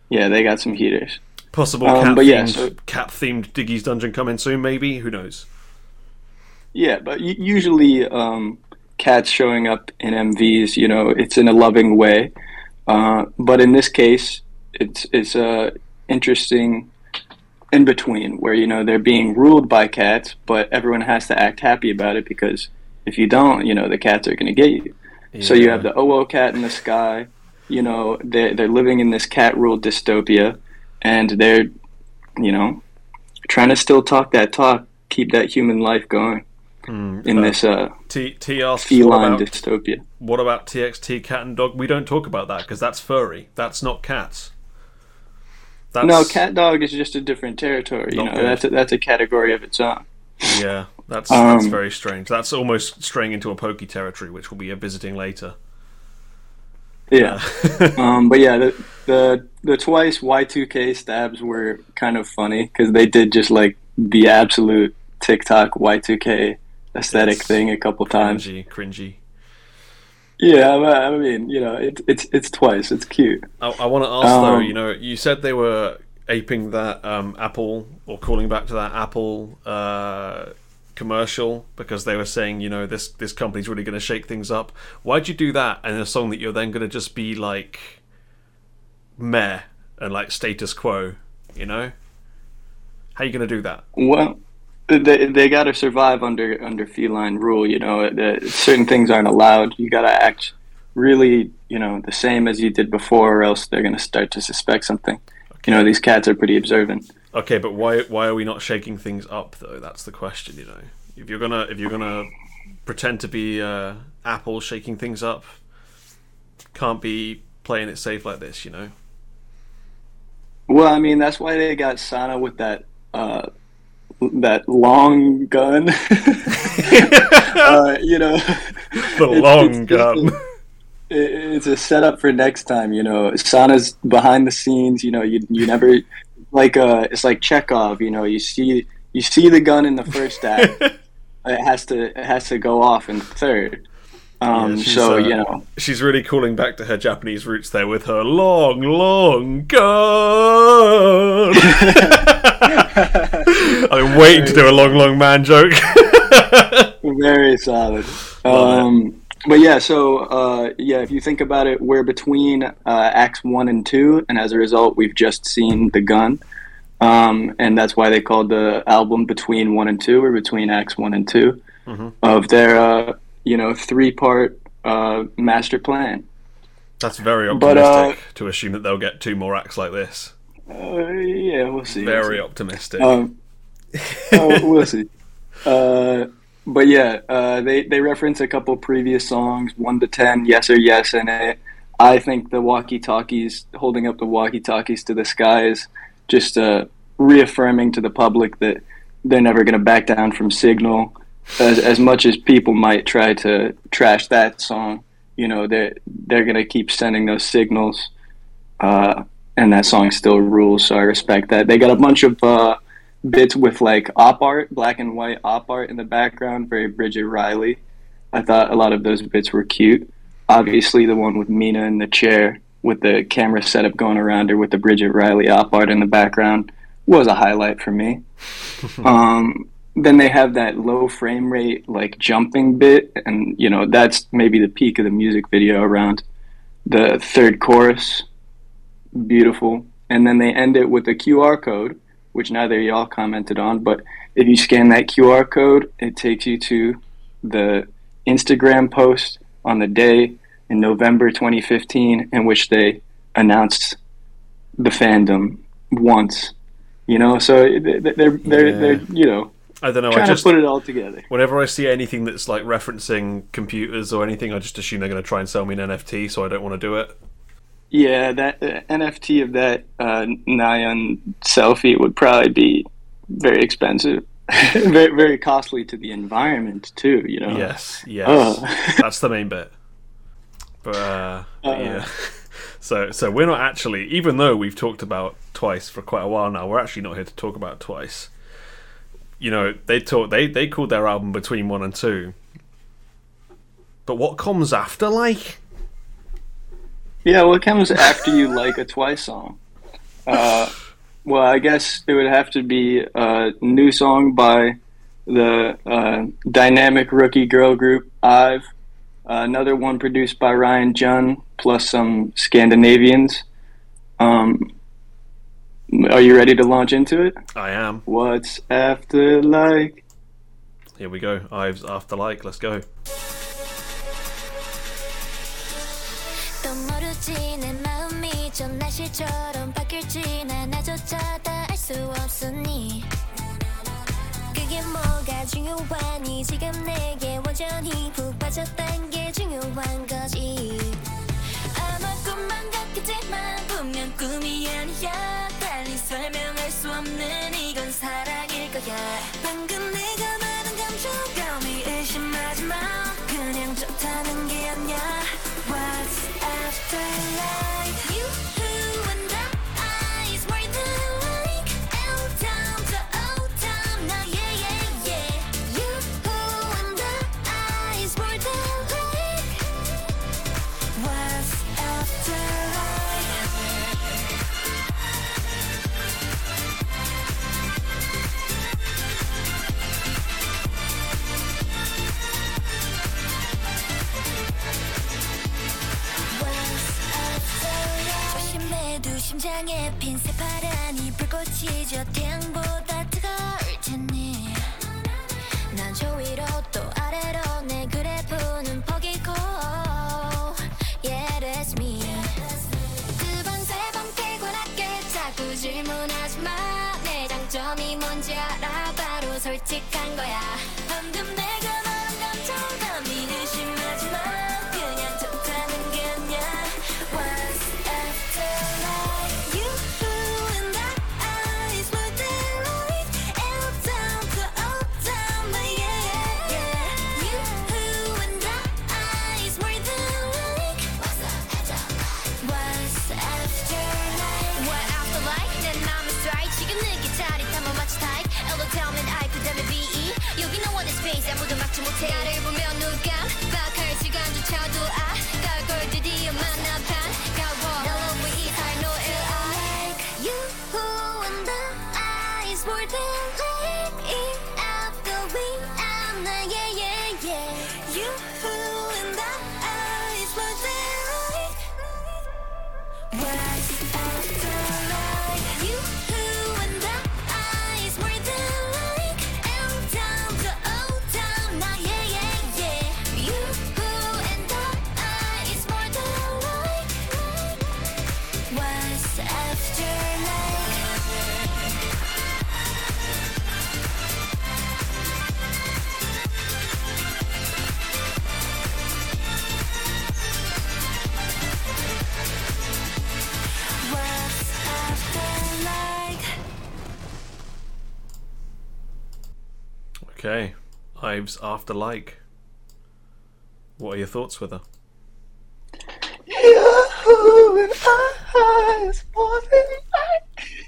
yeah, they got some heaters. Possible Um, cat but yeah, themed so- cat themed Diggy's Dungeon coming soon, maybe. Who knows? Yeah, but usually um, cats showing up in MVs, you know, it's in a loving way. Uh, but in this case, it's it's uh, interesting in between where you know they're being ruled by cats, but everyone has to act happy about it because if you don't, you know, the cats are going to get you. So you have the OO cat in the sky. You know, they're, they're living in this cat ruled dystopia, and they're, you know, trying to still talk that talk, keep that human life going in uh, this uh, T T asks what about, dystopia. what about TXT cat and dog? We don't talk about that because that's furry. That's not cats. That's, No, cat dog is just a different territory. You know, good. that's a, that's a category of its own. Yeah, that's that's Um, very strange. That's almost straying into Apoki territory, which we'll be uh, visiting later. Yeah. um, but yeah, the, the the twice Y2K stabs were kind of funny because they did just like the absolute TikTok Y2K aesthetic It's thing a couple times. Cringy, cringy. Yeah, I mean, you know, it, it's it's twice. It's cute. I, I want to ask though. Um, You know, you said they were aping that um, Apple or calling back to that Apple uh, commercial because they were saying, you know, this this company's really going to shake things up. Why'd you do that in a song that you're then going to just be like meh and like status quo? You know, how are you going to do that? Well, they they got to survive under under feline rule. You know, the, certain things aren't allowed. You got to act really, you know, the same as you did before, or else they're going to start to suspect something. You know, these cats are pretty observant. Okay, but why why are we not shaking things up though? That's the question. You know, if you're gonna if you're gonna pretend to be uh, Apple shaking things up, can't be playing it safe like this. You know. Well, I mean, that's why they got Sana with that uh, that long gun. uh, you know, The It's- long it's just gun. a- it's a setup for next time. You know, Sana's behind the scenes. You know, you you never like uh, it's like Chekhov. You know, you see you see the gun in the first act. it has to it has to go off in third. Um, Yeah, she's, so uh, you know, She's really calling back to her Japanese roots there with her long, long gun. Been waiting to do a long, long man joke. very solid. Um, but yeah, so uh, yeah, if you think about it, we're between uh, acts one and two, and as a result, we've just seen the gun, um, and that's why they called the album between one and two, or between acts one and 2 of their uh, you know three part uh, master plan. That's very But, optimistic uh, to assume that they'll get two more acts like this. Uh, yeah, we'll see. we'll Very see. optimistic. Um, uh, we'll see. Uh, but yeah, uh, they they reference a couple previous songs, one to ten, yes or yes in it. I think the walkie talkies, holding up the walkie talkies to the sky, is just uh, reaffirming to the public that they're never going to back down from Signal. As as much as people might try to trash that song, you know, they're they're going to keep sending those signals. Uh, and that song still rules, so I respect that. They got a bunch of uh, bits with like op art, black and white op art in the background, very Bridget Riley. I thought a lot of those bits were cute. Obviously, the one with Mina in the chair with the camera setup going around her with the Bridget Riley op art in the background was a highlight for me. um, then they have that low frame rate, like jumping bit, and you know that's maybe the peak of the music video around the third chorus beautiful. And then they end it with a QR code, which neither of y'all commented on. But if you scan that QR code, it takes you to the Instagram post on the day in November 2015 in which they announced the fandom once. You know, so they- they- they're they're Yeah. they're you know I don't know. I just to put it all together. whenever I see anything that's like referencing computers or anything, I just assume they're going to try and sell me an NFT, so I don't want to do it. Yeah, that uh, NFT of that uh, Nayeon selfie would probably be very expensive, very very costly to the environment too. You know. Yes, yes, Oh. that's the main bit. But, uh, but Uh. yeah, so so we're not actually, even though we've talked about twice for quite a while now, we're actually not here to talk about twice. You know, they talk they they called their album between one and two. But what comes after, like? Yeah, what comes after you like a Twice song? Uh, well, I guess it would have to be a new song by the uh, dynamic rookie girl group Ive. Uh, another one produced by Ryan Jhun plus some Scandinavians. Um, are you ready to launch into it? I am. What's after like? Here we go. Ives after like. Let's go. 설명할 수 없는 이건 사랑일 거야. 방금 내가 말한 감정감이 의심하지 마. 그냥 좋다는 게 아니야. What's after life? 심장에 핀 새파란 이 불꽃이 저 태양보다 뜨거울 테니. 난 저 위로 또 아래로 내 그래프는 퍼기고. Yeah that's me. 두번 세번 피곤하게 자꾸 질문하지 마내 장점이 뭔지 알아? 바로 솔직한 거야. 방금 내가 Yeah. Okay, Ives after like. What are your thoughts with her?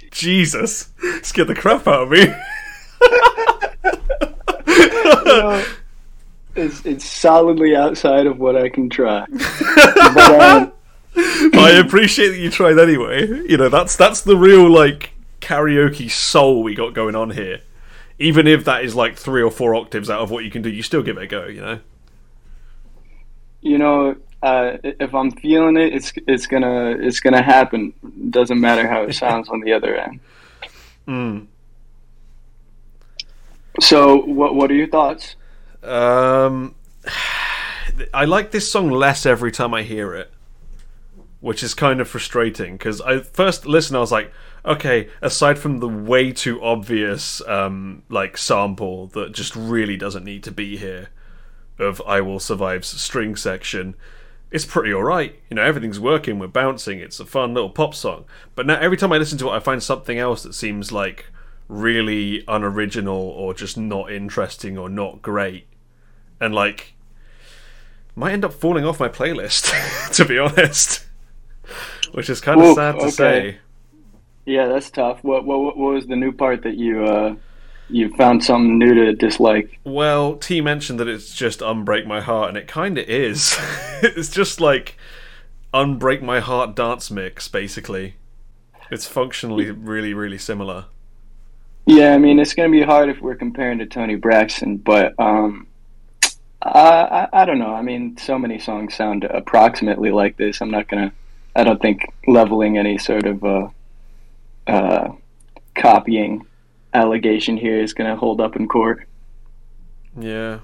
Jesus, scared the crap out of me. It's it's solidly outside of what I can try. but, um, I appreciate that you tried anyway. You know, that's that's the real like karaoke soul we got going on here. Even if that is like three or four octaves out of what you can do, you still give it a go. You know. you know, uh, if I'm feeling it, it's it's gonna it's gonna happen. Doesn't matter how it sounds on the other end. Mm. So, what what are your thoughts? Um, I like this song less every time I hear it, which is kind of frustrating because I first listen, I was like, okay, aside from the way too obvious um, like sample that just really doesn't need to be here of "I Will Survive's" string section. It's pretty alright, you know. Everything's working. We're bouncing. It's a fun little pop song. But now, every time I listen to it, I find something else that seems like really unoriginal or just not interesting or not great and like might end up falling off my playlist to be honest which is kind of Oof, sad to okay. say Yeah, that's tough. What what what was the new part that you uh you found something new to dislike? well t mentioned that it's just unbreak my heart and it kind of is it's just like unbreak my heart dance mix basically it's functionally really really similar Yeah, I mean it's gonna be hard if we're comparing to Toni Braxton, but um, I, I I don't know. I mean, so many songs sound approximately like this. I'm not gonna. I don't think leveling any sort of uh, uh, copying allegation here is gonna hold up in court. yeah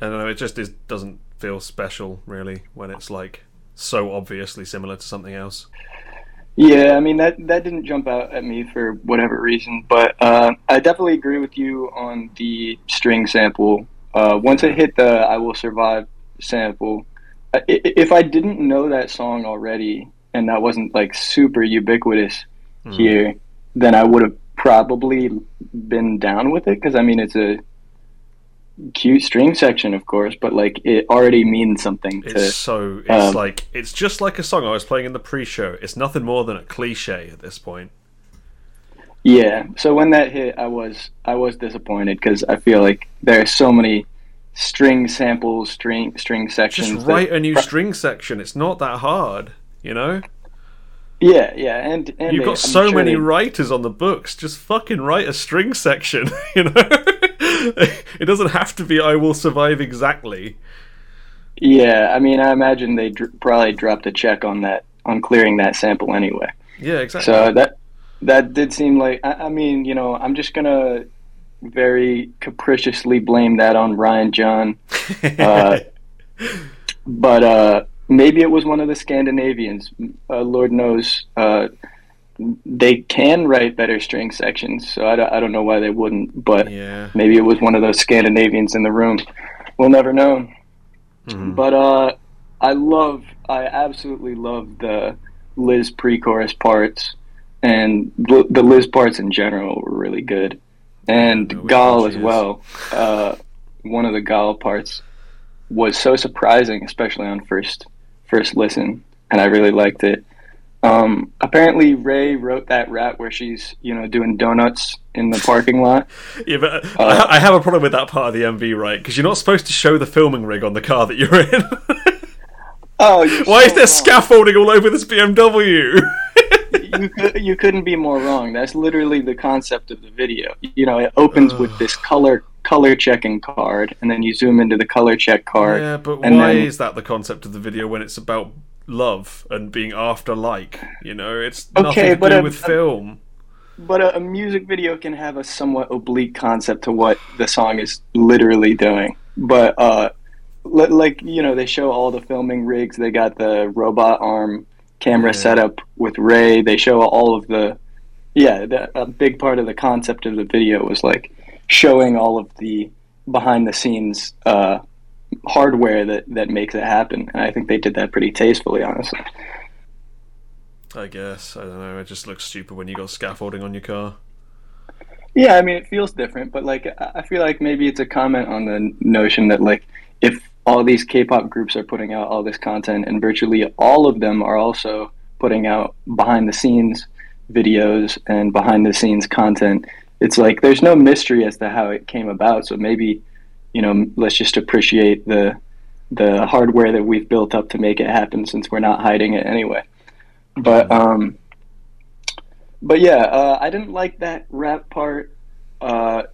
i don't know it just is, doesn't feel special really when it's like so obviously similar to something else Yeah, I mean that that didn't jump out at me for whatever reason, but uh, I definitely agree with you on the string sample. Uh, once it hit the "I Will Survive" sample, if I didn't know that song already and that wasn't like super ubiquitous here, then I would have probably been down with it because I mean it's a cute string section, of course, but like it already means something to. It's so it's um, like it's just like a song I was playing in the pre-show. It's nothing more than a cliche at this point. Yeah. So when that hit, I was I was disappointed because I feel like there are so many string samples, string string sections. Just that- write a new string section. It's not that hard, you know. Yeah, yeah, and, and You've got I'm so sure many they- writers on the books. Just fucking write a string section, you know. it doesn't have to be "I will survive" exactly. Yeah, I mean, I imagine they dr- probably dropped a check on that on clearing that sample anyway. Yeah, exactly. So that that did seem like I, I mean, you know, I'm just gonna very capriciously blame that on Ryan Jhun. uh, but uh, maybe it was one of the Scandinavians. Uh, Lord knows uh, they can write better string sections, so I, don't- know why they wouldn't. But yeah. maybe it was one of those Scandinavians in the room. We'll never know. Mhm. But uh, I love, I absolutely love the Liz pre-chorus parts, and l- the Liz parts in general were really good, and Gaeul as well. Uh, one of the Gaeul parts was so surprising, especially on first first listen, and I really liked it. Um, apparently, Rei wrote that rap where she's, you know, doing donuts in the parking lot. Yeah, but uh, I, ha- I have a problem with that part of the MV, right? Because you're not supposed to show the filming rig on the car that you're in. Oh, you're Why so is there wrong. scaffolding all over this BMW? you, could, you couldn't be more wrong. That's literally the concept of the video. You know, it opens with this color color checking card, and then you zoom into the color check card. yeah, but and why then- is that the concept of the video when it's about love and being after like? You know, it's nothing Okay, to but do a- with film. But a, a music video can have a somewhat oblique concept to what the song is literally doing. But uh, li- like you know, they show all the filming rigs. They got the robot arm camera Yeah. setup with Rei. They show all of the yeah. The, a big part of the concept of the video was like showing all of the behind the scenes uh, hardware that that makes it happen. And I think they did that pretty tastefully, honestly. I guess I don't know. It just looks stupid when you got scaffolding on your car. Yeah, I mean, it feels different, but like, I feel like maybe it's a comment on the notion that like, if all these K-pop groups are putting out all this content, and virtually all of them are also putting out behind-the-scenes videos and behind-the-scenes content, it's like there's no mystery as to how it came about. So maybe, you know, let's just appreciate the the hardware that we've built up to make it happen, since we're not hiding it anyway. But um, but yeah, uh, I didn't like that rap part, uh,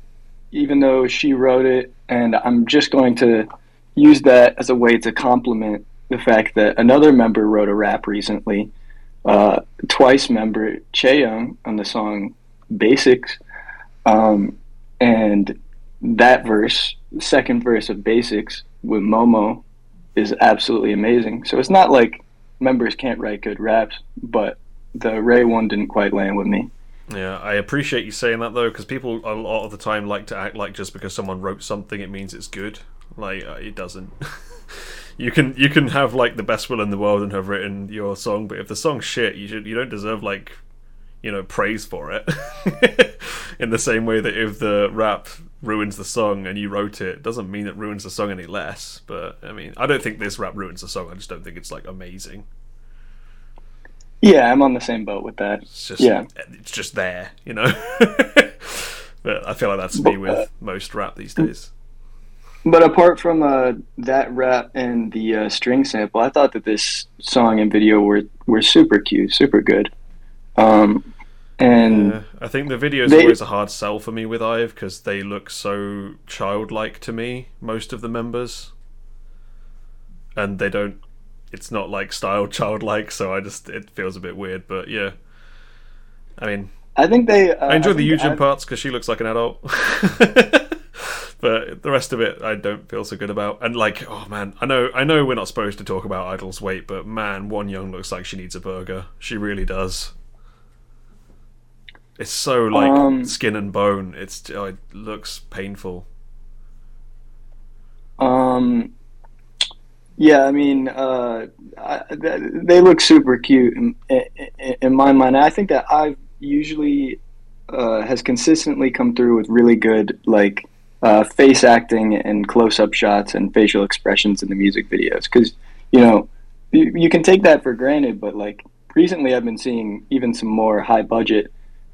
even though she wrote it, and I'm just going to use that as a way to compliment the fact that another member wrote a rap recently. Uh, twice member Chaeyoung on the song Basics, um, and that verse, second verse of Basics with Momo, is absolutely amazing. So it's not like members can't write good raps, but the Rei one didn't quite land with me. Yeah, I appreciate you saying that though, because people a lot of the time like to act like just because someone wrote something, it means it's good. Like uh, it doesn't. you can you can have like the best will in the world and have written your song, but if the song's shit, you should you don't deserve like you know praise for it. in the same way that if the rap ruins the song and you wrote it, doesn't mean it ruins the song any less. But I mean, I don't think this rap ruins the song. I just don't think it's like amazing. Yeah, I'm on the same boat with that. It's just Yeah. it's just there, you know. but I feel like that's me with most rap these days. But apart from uh, that rap and the uh, string sample, I thought that this song and video were were super cute, super good. Um, and Yeah, I think the video's They- always a hard sell for me with Ive because they look so childlike to me. Most of the members, and they don't. It's not like style childlike, so I just it feels a bit weird. But yeah, I mean, I think they. Uh, I enjoy the think Yujin I- parts because she looks like an adult. but the rest of it, I don't feel so good about. And like, oh man, I know, I know, we're not supposed to talk about Idol's weight, but man, Wonyoung looks like she needs a burger. She really does. It's so like Um, skin and bone. It's oh, it looks painful. Um, yeah, I mean, uh, I, they look super cute in, in, in my mind. I think that IVE usually uh, has consistently come through with really good like uh, face acting and close-up shots and facial expressions in the music videos because you know you, you can take that for granted, but like recently I've been seeing even some more high-budget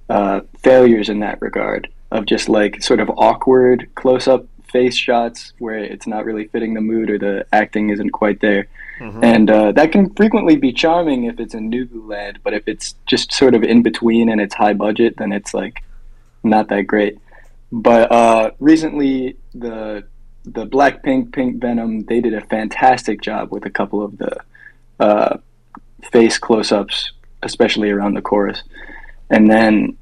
uh, failures in that regard of just like sort of awkward close-up face shots where it's not really fitting the mood or the acting isn't quite there. And uh, that can frequently be charming if it's in nugu land, but if it's just sort of in between and it's high budget, then it's like not that great. But uh, recently, the the Blackpink Pink Venom they did a fantastic job with a couple of the uh, face close-ups, especially around the chorus, and then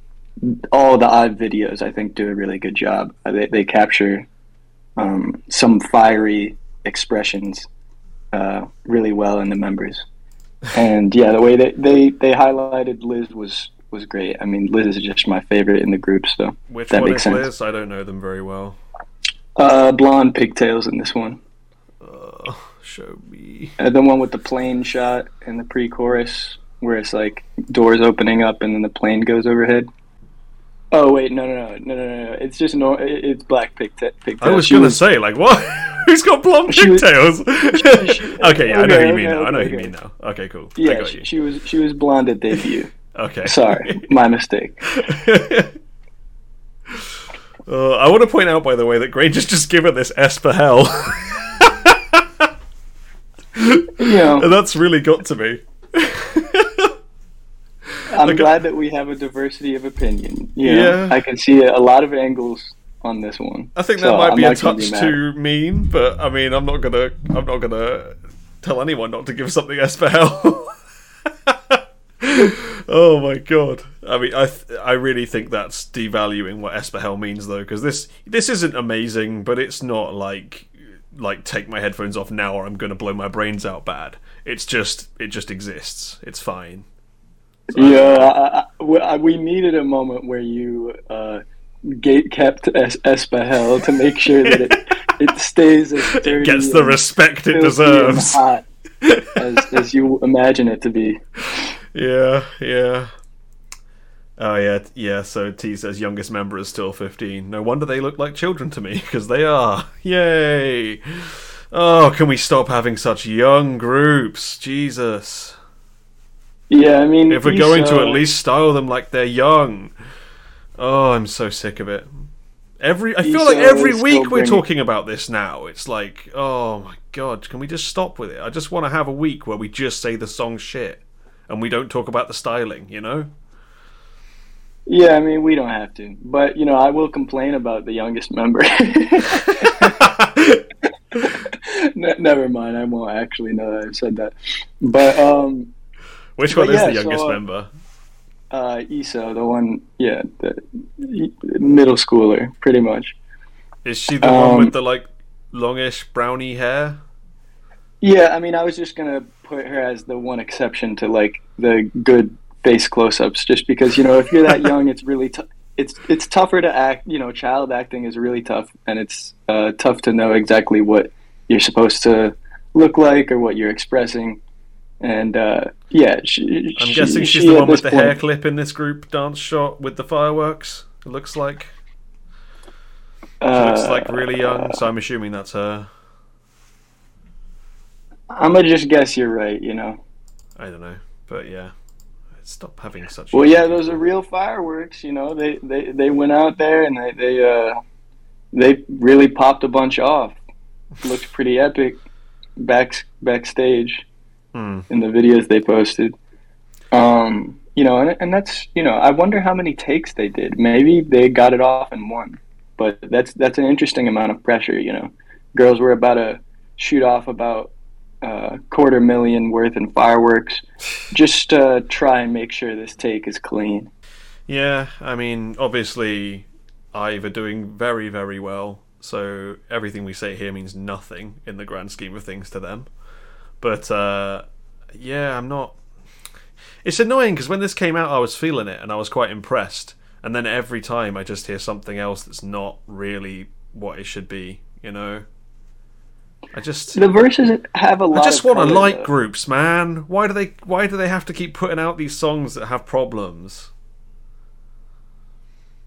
all the odd videos I think do a really good job. Uh, They they capture um, some fiery expressions uh, really well in the members. And yeah, the way that they, they highlighted Liz was was great. I mean, Liz is just my favorite in the group, so Which that makes sense. Liz? I don't know them very well. uh, blonde pigtails in this one. Uh, show me. And the one with the plane shot in the pre-chorus, where it's like doors opening up and then the plane goes overhead. Oh wait, no, no, no, no, no, no! It's just no. It's black pigta- pigtails. I was She gonna say like what? Who's got blonde She was- pigtails? she- okay, yeah, I know okay, who you mean okay, now. I know okay, who you mean now. Okay, cool. I Yeah, got she, she was she was blonde at debut. Okay. Sorry, my mistake. Uh, I want to point out, by the way, that Granger's just given this S for hell, You know, and that's really got to me. I'm Like, glad that we have a diversity of opinion. You Yeah. I can see a lot of angles on this one. I think that So might I'm be a touch mad. too mean, but I mean, I'm not gonna, I'm not gonna tell anyone not to give something S for hell. oh my god! I mean, I, th- I really think that's devaluing what S for hell means, though, because this, this isn't amazing, but it's not like like take my headphones off now or I'm going to blow my brains out bad. It's just it just exists. It's fine. Yeah, I, I, we- I- we needed a moment where you uh, gate kept es- Espahel to make sure that it, it stays as It dirty gets the respect it deserves. as, as you imagine it to be. Yeah, yeah. Oh yeah, yeah. So T says youngest member is still fifteen. No wonder they look like children to me because they are. Yay! Oh, can we stop having such young groups? Jesus. Yeah, I mean, If we're going to at least style them like they're young. Oh, I'm so sick of it. Every I feel like every week we're talking about this now. It's like, oh my god, can we just stop with it? I just want to have a week where we just say the song shit and we don't talk about the styling, you know? Yeah, I mean, we don't have to, but you know, I will complain about the youngest member. Ne- Never mind, I won't actually know that I've said that. But um, Which But one is the youngest so, uh, member? uh, Leeseo, the one, yeah, the middle schooler, pretty much. Is she the one um, with the like longish browny hair? Yeah, I mean, I was just gonna put her as the one exception to like the good face close-ups, just because you know, if you're that young, it's really tough. It's it's tougher to act. You know, child acting is really tough, and it's uh, tough to know exactly what you're supposed to look like or what you're expressing. And uh, yeah, she, I'm she- guessing she's she the one with the hair clip in this group dance shot with the fireworks. It looks like. She looks uh, like really young, so I'm assuming that's her. I'm gonna just guess you're right. You know. I don't know, but yeah, stop having such. Well, yeah, those are real fireworks. You know, they they, they went out there and they they uh they really popped a bunch off. Looked pretty epic back backstage Hmm. in the videos they posted. Um, you know, and and that's you know, I wonder how many takes they did. Maybe they got it off in one, but that's that's an interesting amount of pressure. You know, girls were about to shoot off about uh, quarter million worth in fireworks. Just uh, try and make sure this take is clean. Yeah, I mean, obviously, IVE are doing very, very well. So everything we say here means nothing in the grand scheme of things to them. But uh, yeah, I'm not. It's annoying because when this came out, I was feeling it and I was quite impressed. And then every time I just hear something else that's not really what it should be. You know, I just. The verses have a lot. I just want to like though. groups, man. Why do they? Why do they have to keep putting out these songs that have problems?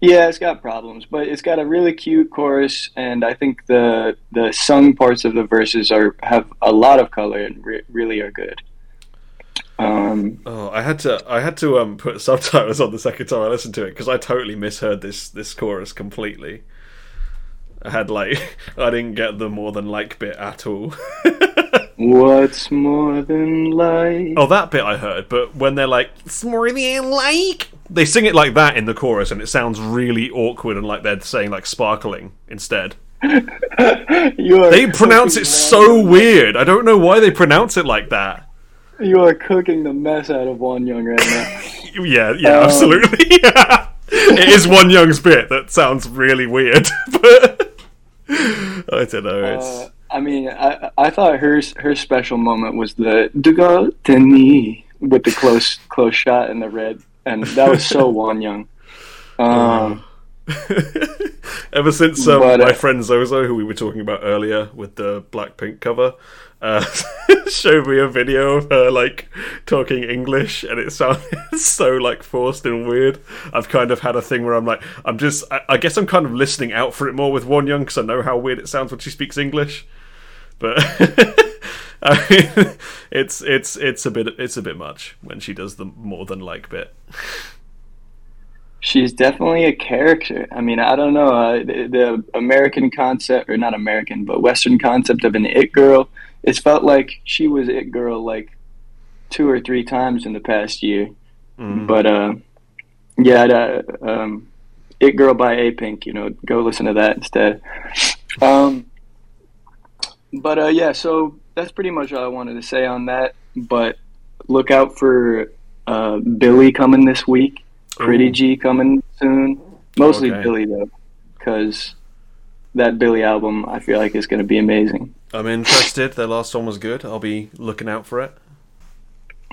Yeah, it's got problems, but it's got a really cute chorus, and I think the the sung parts of the verses are have a lot of color and re- really are good. Um, Oh, I had to I had to um put subtitles on the second time I listened to it because I totally misheard this this chorus completely. I had like I didn't get the more than like bit at all. what's more than life? oh, that bit I heard, but when they're like "It's more than like, they sing it like that in the chorus, and it sounds really awkward and like they're saying like sparkling instead. They pronounce it so weird. I don't know why they pronounce it like that. You are cooking the mess out of Wonyoung right now. Yeah, yeah, Um, absolutely. it is Wonyoung's bit that sounds really weird, but I don't know. It's Uh, I mean, I I thought her her special moment was the Dugo Teni with the close close shot in the red, and that was so Wonyoung. Um, Ever since um, But, uh, my friend Zozo, who we were talking about earlier with the Blackpink cover, uh, showed me a video of her like talking English, and it sounded so like forced and weird. I've kind of had a thing where I'm like, I'm just, I, I guess I'm kind of listening out for it more with Wonyoung because I know how weird it sounds when she speaks English. But I mean, it's it's it's a bit it's a bit much when she does the more than like bit. she's definitely a character. I mean, I don't know uh, the, the American concept, or not American, but Western concept of an it girl. It's felt like she was it girl like two or three times in the past year. Mm. But uh, yeah, the, um, it girl by Apink. You know, go listen to that instead. Um, but uh, yeah, so that's pretty much all I wanted to say on that. But look out for uh, Billlie coming this week. Pretty Ooh. G coming soon. Mostly Okay. Billlie though, because that Billlie album I feel like is going to be amazing. I'm interested. Their last one was good. I'll be looking out for it.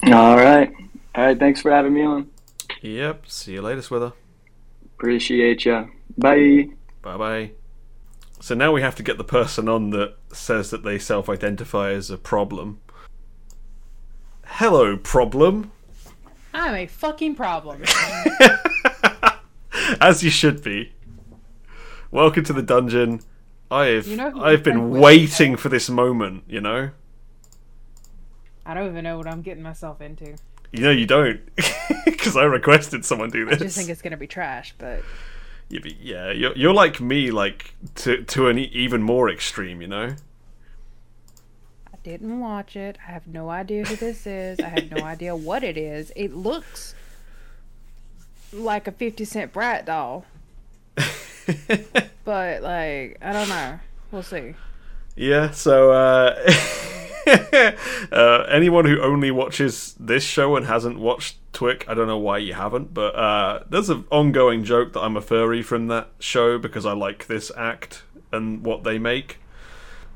All right. All right. Thanks for having me on. Yep. See you later, Swither. Appreciate ya. Bye. Bye bye. So now we have to get the person on that says that they self identify as a problem. Hello, problem. I'm a fucking problem. As you should be. Welcome to the dungeon. I've You know I've been waiting for this moment, you know? I don't even know what I'm getting myself into. You know you don't. Because I requested someone do this. I just think it's gonna be trash, but Yeah, but yeah, you're, you're like me, like to to an even more extreme, you know. I didn't watch it. I have no idea who this is. I have no idea what it is. It looks like a 50 cent brat doll. but like, I don't know. We'll see. Yeah, so uh, uh, anyone who only watches this show and hasn't watched Twick, I don't know why you haven't, but uh, there's an ongoing joke that I'm a furry from that show because I like this act and what they make.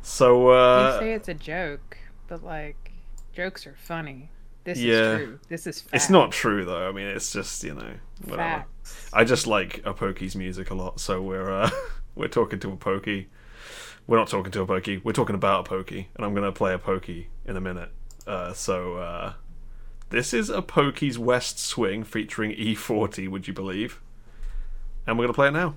So You uh, say it's a joke, but like, jokes are funny. This Yeah. is true. This is fact. it's not true though. I mean, it's just you know whatever. facts. I just like Apoki's music a lot, so we're uh, we're talking to Apoki. We're not talking to Apoki. We're talking about Apoki, and I'm gonna play Apoki in a minute. Uh, so uh, this is Apoki's West Swing featuring E40. Would you believe? And we're gonna play it now.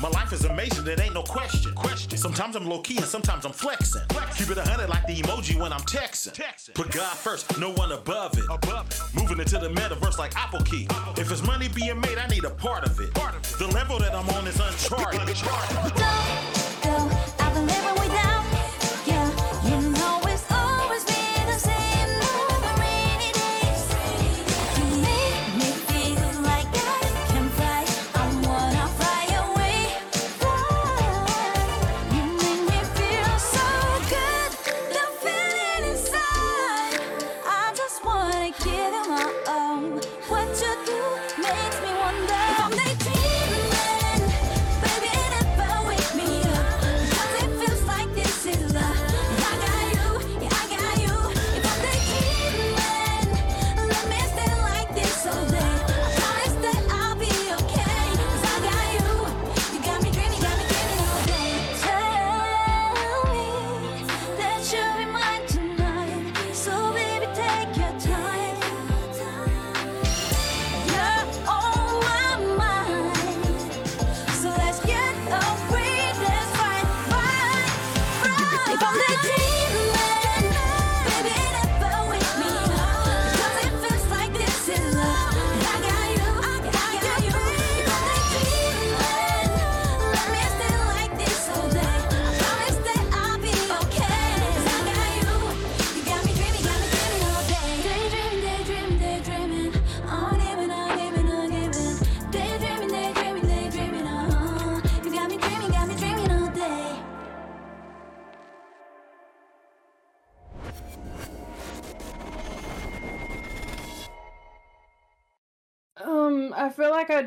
My life is amazing, there ain't no question. question. Sometimes I'm low key and sometimes I'm flexing. Keep it a hundred like the emoji when I'm texting. Put God first, no one above it. Moving into the metaverse like Apoki. If it's money being made, I need a part of it. The level that I'm on is uncharted. Don't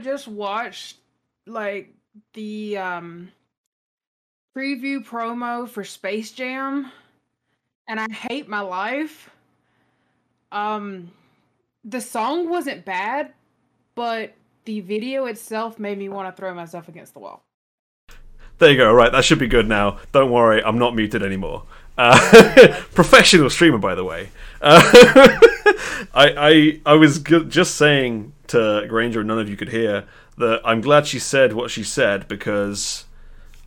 just watched like the um preview promo for Space Jam and I hate my life. Um the song wasn't bad, but the video itself made me want to throw myself against the wall. There you go. Right, that should be good now. Don't worry, I'm not muted anymore. Uh, professional streamer, by the way. Uh, I, I I was just saying to Granger, and none of you could hear that I'm glad she said what she said because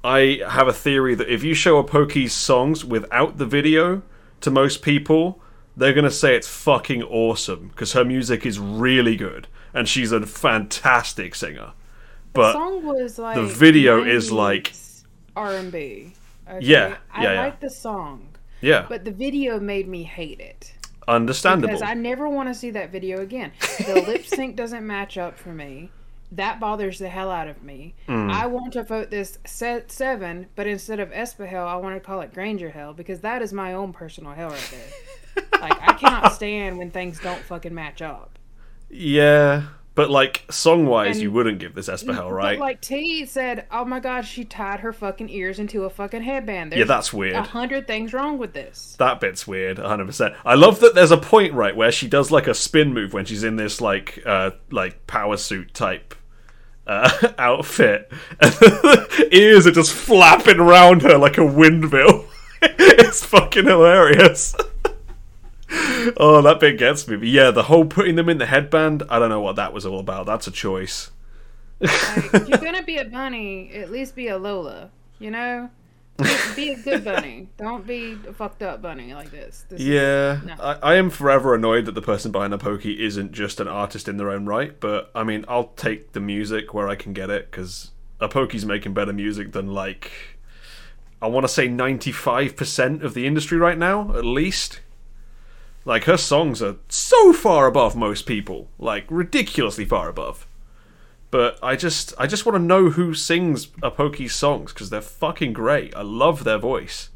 I have a theory that if you show Apoki's songs without the video to most people, they're gonna say it's fucking awesome because her music is really good and she's a fantastic singer. But the song was like the video is like- R and B. Yeah, I yeah, yeah. like the song, yeah, but the video made me hate it. Understandable. Because I never want to see that video again. The lip sync doesn't match up for me. That bothers the hell out of me. Mm. I want to vote this set seven, but instead of Espa hell, I want to call it Granger hell because that is my own personal hell right there. like I cannot stand when things don't fucking match up. Yeah, but like song wise, you wouldn't give this Espahel, right? But like T said, oh my god, she tied her fucking ears into a fucking headband. There's yeah, that's weird. a hundred things wrong with this. That bit's weird, 100%. I love that there's a point right where she does like a spin move when she's in this like uh like power suit type uh, outfit, and the ears are just flapping around her like a windmill. it's fucking hilarious. oh, that bit gets me. But yeah, the whole putting them in the headband, I don't know what that was all about. That's a choice. Like, if you're gonna be a bunny, at least be a Lola. You know, be, a good bunny. Don't be a fucked up bunny like this. this is- Yeah, no. I, I am forever annoyed that the person behind the pokey isn't just an artist in their own right. But I mean, I'll take the music where I can get it because Apoki's making better music than like I want to say ninety five percent of the industry right now, at least. Like her songs are so far above most people, like ridiculously far above. But I just, I just want to know who sings Apoki's songs because they're fucking great. I love their voice.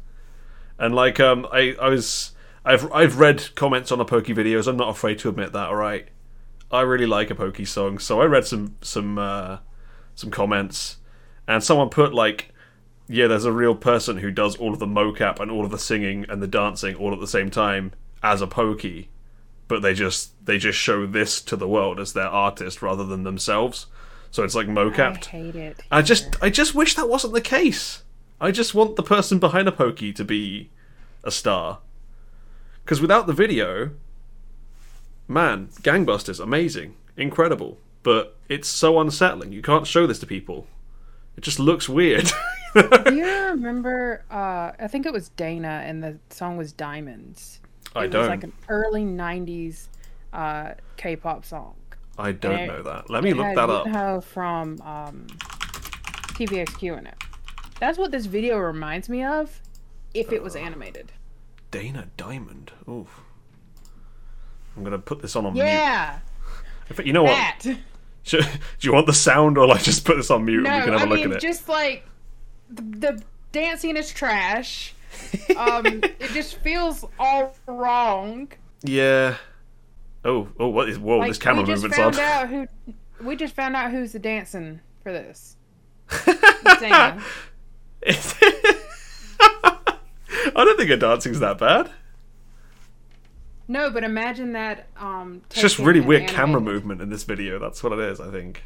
And like um I, I was I've I've read comments on Pokey videos, I'm not afraid to admit that, alright. I really like Apoki song, so I read some some uh some comments and someone put like yeah, there's a real person who does all of the mocap and all of the singing and the dancing all at the same time as Apoki. But they just they just show this to the world as their artist rather than themselves. So it's like I hate it. I just I just wish that wasn't the case. I just want the person behind Apoki to be a star. Because without the video, man, Gangbusters, amazing, incredible, but it's so unsettling. You can't show this to people. It just looks weird. Do you remember? Uh, I think it was Dana, and the song was Diamonds. I it was don't. like an early '90s uh, K-pop song. I don't it- know that. Let me look that up. From um, TVXQ in it. That's what this video reminds me of. If it was animated. Dana Diamond. Oof. I'm gonna put this on on mute. Yeah, You know what? Should, do you want the sound or like just put this on mute No, and we can have I a look mean at it? just like the, the dancing is trash. Um, it just feels all wrong. Yeah. Oh, oh, what is? Whoa, Like, this camera movement's on. who. We just found out who's the dancing for this. I don't think her dancing's that bad. No, but imagine that. Um, It's just really weird camera movement in this video. That's what it is, I think.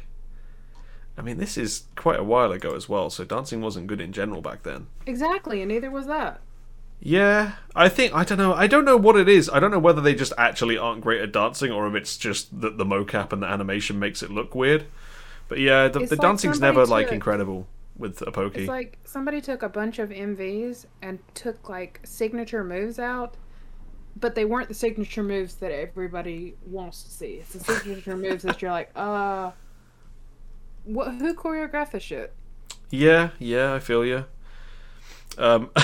I mean, this is quite a while ago as well, so dancing wasn't good in general back then. Exactly, and neither was that. Yeah, I think I don't know. I don't know what it is. I don't know whether they just actually aren't great at dancing, or if it's just that the mocap and the animation makes it look weird. But yeah, the, the like dancing's never like incredible with Apoki. It's like somebody took a bunch of MVs and took like signature moves out, but they weren't the signature moves that everybody wants to see. It's the signature moves that you're like, uh, what? Who choreographed this shit? Yeah, yeah, I feel you. Um,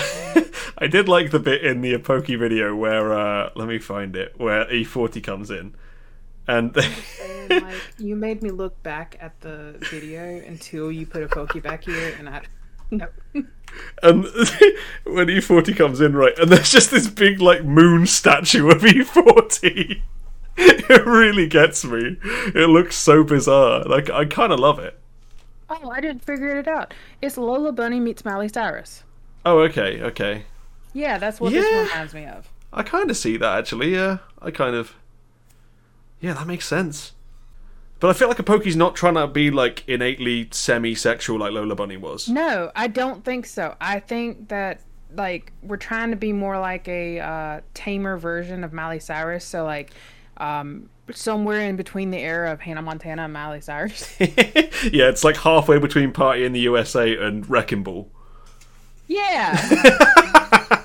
I did like the bit in the Apoki video where uh, let me find it where E40 comes in, and like, you made me look back at the video until you put Apoki back here, and I, no. and when E40 comes in, right, and there's just this big like moon statue of E40. it really gets me. It looks so bizarre. Like I kind of love it. Oh, I didn't figure it out. It's Lola Bunny meets Miley Cyrus. Oh, okay, okay. Yeah, that's what this Yeah. reminds me of. I kind of see that actually. Yeah, I kind of. Yeah, that makes sense. But I feel like Apoki's not trying to be like innately semi-sexual like Lola Bunny was. No, I don't think so. I think that like we're trying to be more like a uh, tamer version of Miley Cyrus. So like um, somewhere in between the era of Hannah Montana and Miley Cyrus. yeah, it's like halfway between Party in the USA and Wrecking Ball. yeah.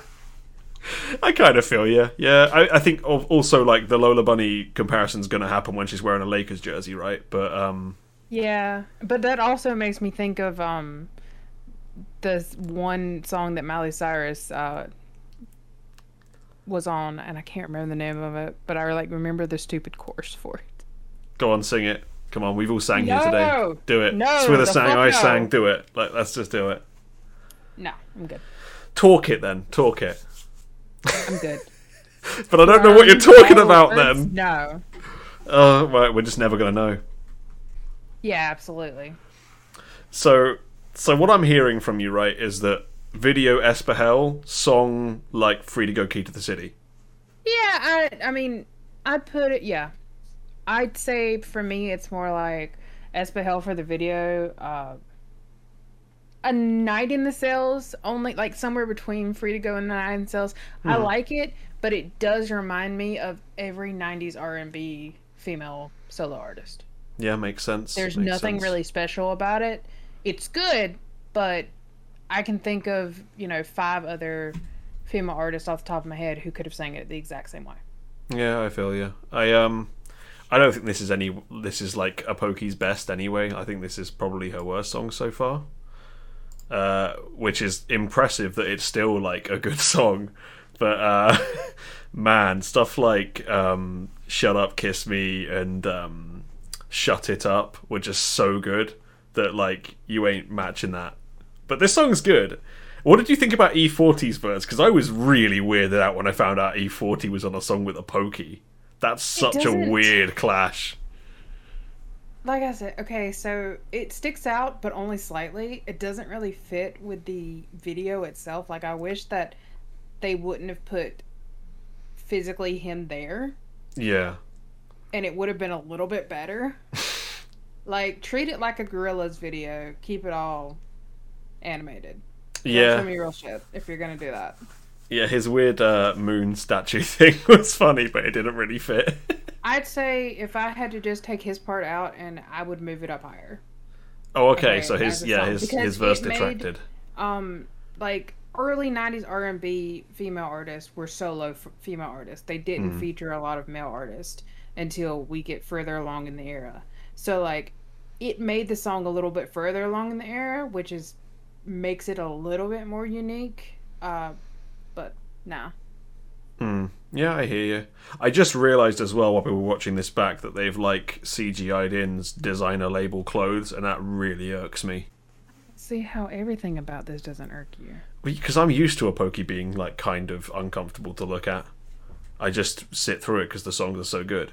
I kind of feel yeah, yeah. I, I think also like the Lola Bunny comparison's going to happen when she's wearing a Lakers jersey, right? But um, Yeah, but that also makes me think of um the one song that Miley Cyrus uh was on, and I can't remember the name of it, but I like remember the stupid chorus for it. go on, sing it. Come on, we've all sang here No! today. Do it. No, it's with a the sang. I no. sang. Do it. Like let's just do it. No, I'm good. Talk it then. Talk it. I'm good. But I don't know what you're talking No, about then. No. Oh, right. We're just never gonna know. Yeah, absolutely. So, so what I'm hearing from you, right, is that video Espahel song like "Free to Go Key to the City." Yeah, I I mean, I'd put it. Yeah, I'd say for me, it's more like Espahel for the video. Uh, a night in the cells, only like somewhere between Free to Go and the Night in the Cells. I like it, but it does remind me of every '90s R&B female solo artist. Yeah, makes sense. There's Makes nothing sense. really special about it. It's good, but I can think of you know five other female artists off the top of my head who could have sang it the exact same way. Yeah, I feel you. I um, I don't think this is any. This is like Apoki's best anyway. I think this is probably her worst song so far. Uh, which is impressive that it's still like a good song, but uh, man, stuff like um, "Shut Up, Kiss Me" and um, "Shut It Up" were just so good that like you ain't matching that. But this song's good. What did you think about E40's verse? Because I was really weirded out when I found out E40 was on a song with Apoki. That's such a doesn't- weird clash. Like I said, okay, so it sticks out, but only slightly. It doesn't really fit with the video itself. Like I wish that they wouldn't have put physically him there, Yeah. and it would have been a little bit better. like treat it like a Gorillaz video. Keep it all animated. Don't show Yeah. me real shit if you're gonna do that. Yeah, his weird uh, moon statue thing was funny, but it didn't really fit. I'd say if I had to just take his part out, and I would move it up higher. oh, okay, Okay, so his yeah, song, his because his verse it made- detracted. um like early 90s r&b female artists were solo f- female artists they didn't Mm. feature a lot of male artists until we get further along in the era so like it made the song a little bit further along in the era which is makes it a little bit more unique uh but nah Mm. Yeah, I hear you. I just realised as well while we were watching this back that they've like CGI'd in designer label clothes, and that really irks me. see how everything about this doesn't irk you Because I'm used to Apoki being like kind of uncomfortable to look at. I just sit through it because the songs are so good.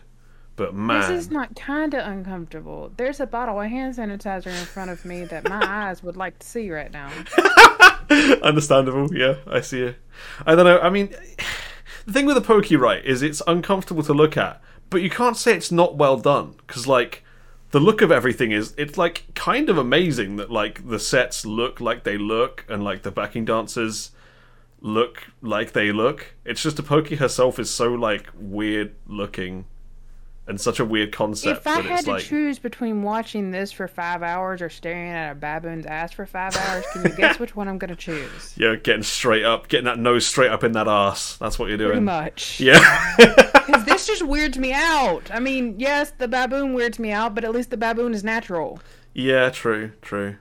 But man, this is not kind of uncomfortable there's a bottle of hand sanitizer in front of me that my eyes would like to see right now Understandable, yeah, I see it. I don't know. I mean, the thing with Apoki, right, is it's uncomfortable to look at, but you can't say it's not well done because, like, the look of everything is it's like kind of amazing that like the sets look like they look and like the backing dancers look like they look. It's just Apoki herself is so like weird looking and such a weird concept If I had to like choose between watching this for five hours or staring at a baboon's ass for five hours, can you guess which one I'm gonna choose? yeah, getting straight up, getting that nose straight up in that ass. That's what you're Pretty doing. much. Yeah. Because this just weirds me out. I mean, yes, the baboon weirds me out, but at least the baboon is natural. Yeah, true, true.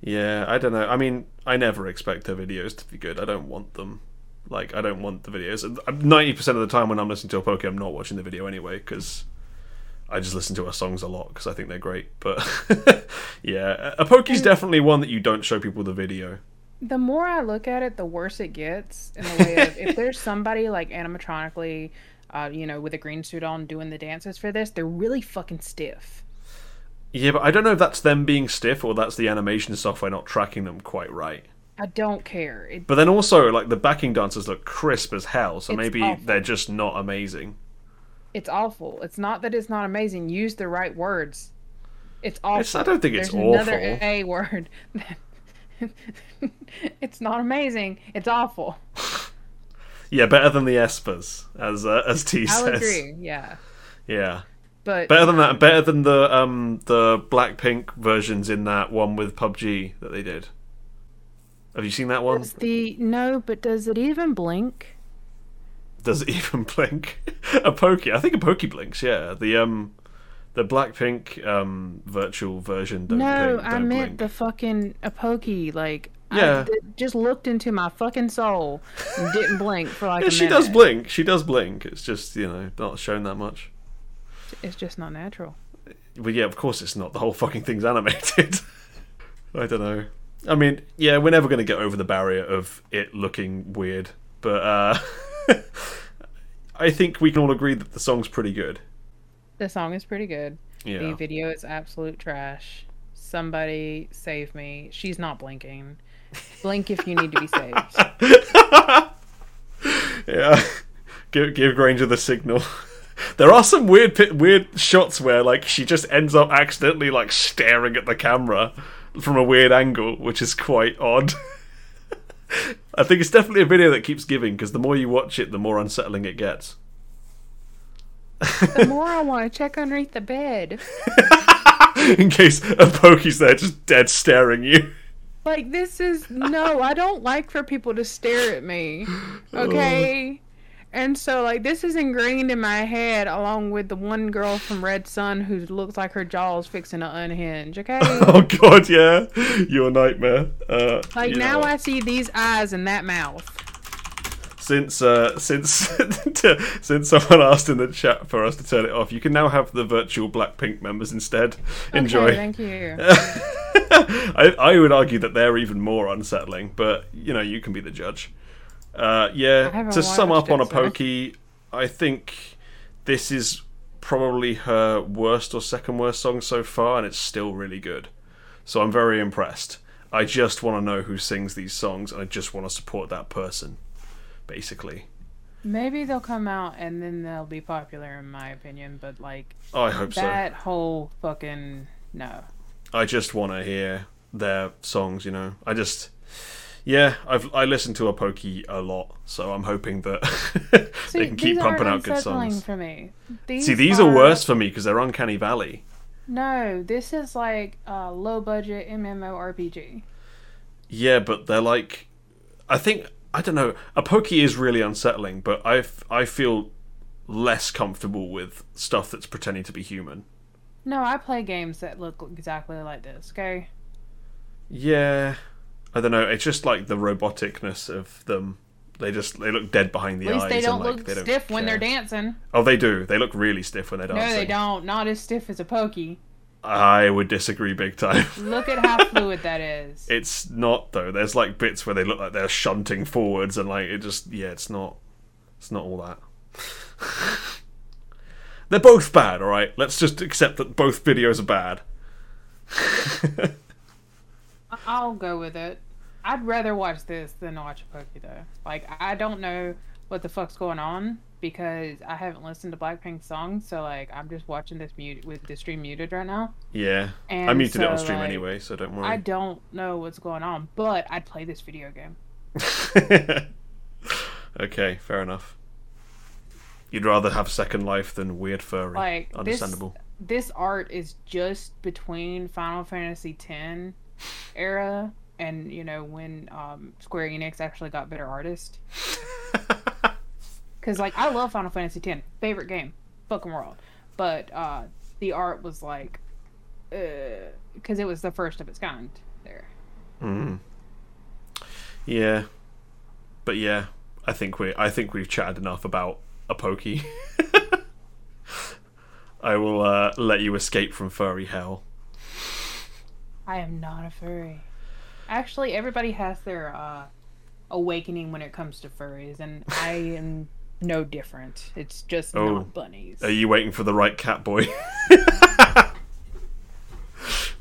Yeah, I don't know. I mean, I never expect her videos to be good. I don't want them. Like, I don't want the videos. Ninety percent of the time when I'm listening to Apoki, I'm not watching the video anyway because I just listen to her songs a lot because I think they're great. But yeah, Apoki's definitely one that you don't show people the video. The more I look at it, the worse it gets. In the way of if there's somebody like animatronically uh, you know, with a green suit on doing the dances for this, they're really fucking stiff. Yeah, but I don't know if that's them being stiff or that's the animation software not tracking them quite right. I don't care. It, But then also, like the backing dancers look crisp as hell, so It's maybe awful. they're just not amazing. it's awful. It's not that it's not amazing. Use the right words. It's awful. It's- I don't think it's There's another awful. A word. it's not amazing. It's awful. Yeah, better than the Espers, as uh, as T I'll says. agree. Yeah, Yeah, but better than that. Better than the um the Blackpink versions in that one with PUBG that they did. Have you seen that one? does the no, but does it even blink? Does it even blink? Apoki. I think Apoki blinks. Yeah, the um the Blackpink um virtual version. Don't no, blink, I meant blink. the fucking Apoki. Like Yeah. I just looked into my fucking soul and didn't blink for like Yeah, she does blink. She does blink. It's just you know not shown that much. It's just not natural. Well, yeah, of course it's not. The whole fucking thing's animated. I don't know. I mean, yeah, we're never going to get over the barrier of it looking weird, but uh, I think we can all agree that the song's pretty good. The song is pretty good. Yeah. The video is absolute trash. Somebody save me. She's not blinking. Blink if you need to be saved. Yeah. give give Granger the signal. There are some weird weird shots where like she just ends up accidentally like staring at the camera from a weird angle, which is quite odd. I think it's definitely a video that keeps giving because the more you watch it, the more unsettling it gets. The more I want to check underneath the bed. In case Apoki's there just dead staring you. Like this is no, I don't like for people to stare at me. Oh. Okay? And so like this is ingrained in my head along with the one girl from Red Sun who looks like her jaw's fixing to unhinge, okay? Oh god, yeah. Your nightmare. Uh, Like now. I see these eyes and that mouth. since uh, since since someone asked in the chat for us to turn it off, you can now have the virtual Blackpink members instead. Enjoy. Okay, thank you. I, I would argue that they're even more unsettling, but you know you can be the judge. Uh, yeah, to sum up on a so- pokey, I think this is probably her worst or second worst song so far, and it's still really good. So I'm very impressed. I just want to know who sings these songs, and I just want to support that person, basically. Maybe they'll come out and then they'll be popular in my opinion, but like Oh, I hope so. that whole fucking no. I just want to hear their songs. You know, I just. Yeah, I've I listen to Apoki a lot, so I'm hoping that See, they can keep pumping out good songs. for me. See, these are worse for me because they're Uncanny Valley. No, this is like a low budget MMORPG. Yeah, but they're like, I think I don't know. Apoki is really unsettling, but I I feel less comfortable with stuff that's pretending to be human. No, I play games that look exactly like this. Okay. Yeah, I don't know. It's just like the roboticness of them. They just they look dead behind the At least eyes. they don't and, like, look they don't stiff when they're dancing. Oh, they do. They look really stiff when they're dancing. No, they don't. Not as stiff as Apoki. I would disagree big time. Look at how fluid that is. it's not though. There's like bits where they look like they're shunting forwards, and like it just yeah, it's not. It's not all that. they're both bad. All right, let's just accept that both videos are bad. I'll go with it. I'd rather watch this than watch a pokey though. Like I don't know what the fuck's going on because I haven't listened to Blackpink's songs, so like I'm just watching this mute with the stream muted right now. Yeah, I And muted it on stream like, anyway, so don't worry. I don't know what's going on, but I'd play this video game. okay, fair enough. You'd rather have Second Life than Weird Furry. Like Understandable. This, this art is just between Final Fantasy X era and you know when um, Square Enix actually got better artist. Because like I love Final Fantasy X, favorite game, fucking world. But uh, the art was like, because it was the first of its kind. There. Mm. Yeah, but yeah, I think we I think we've chatted enough about Apoki. I will uh, let you escape from furry hell. I am not a furry. Actually, everybody has their uh, awakening when it comes to furries, and I am no different. It's just Oh. not bunnies. Are you waiting for the right cat boy?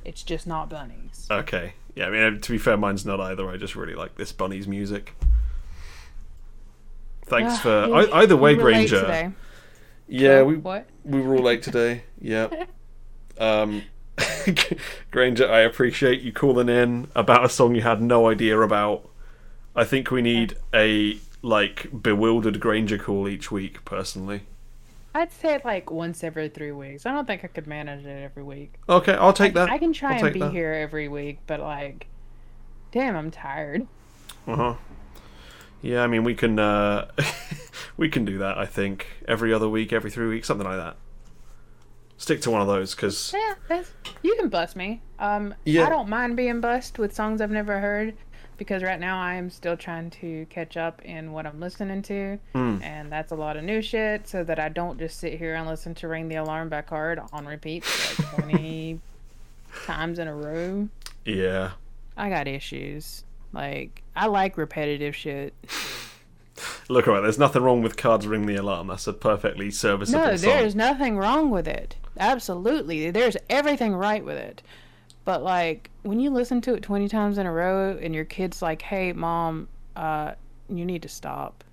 It's just not bunnies. okay. Yeah, I mean, to be fair, mine's not either. I just really like this bunny's music. Thanks Ah, for you- I, either way, you were late Granger. today. Yeah, we What? we were all late today. Yep. Um, Granger, I appreciate you calling in about a song you had no idea about. I think we need a like bewildered Granger call each week, personally. I'd say like once every three weeks. I don't think I could manage it every week. Okay, I'll take that. I can try I'll and be that. here every week, but like, damn, I'm tired. Uh huh. Yeah, I mean we can uh we can do that. I think every other week, every three weeks, something like that. Stick to one of those because Yeah, you can bust me. Um, Yeah. I don't mind being bust with songs I've never heard because right now I am still trying to catch up in what I'm listening to, Hmm. and that's a lot of new shit. So that I don't just sit here and listen to "Ring the Alarm" by Kard on repeat like 20 times in a row. yeah. I got issues. Like I like repetitive shit. Look, alright. There's nothing wrong with Kard's ring the alarm. That's a perfectly serviceable No, there's nothing wrong with it. Absolutely. There's everything right with it. But like when you listen to it 20 times in a row and your kid's like, "Hey, mom, uh you need to stop.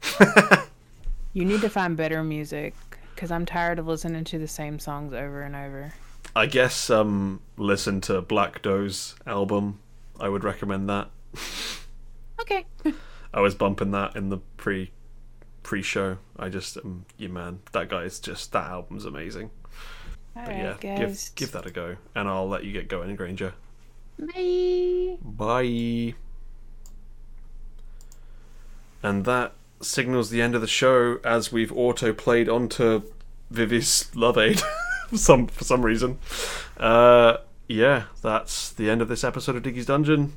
you need to find better music cuz I'm tired of listening to the same songs over and over." I guess um listen to Black Doe's album. I would recommend that. Okay. I was bumping that in the pre pre show. I just um yeah man, that guy's just that album's amazing. All But right, yeah, guys. give give that a go. And I'll let you get going, Granger. Bye. Bye. And that signals the end of the show as we've auto played onto Vivi's Loveade for some for some reason. Uh, yeah, that's the end of this episode of Diggy's Dungeon.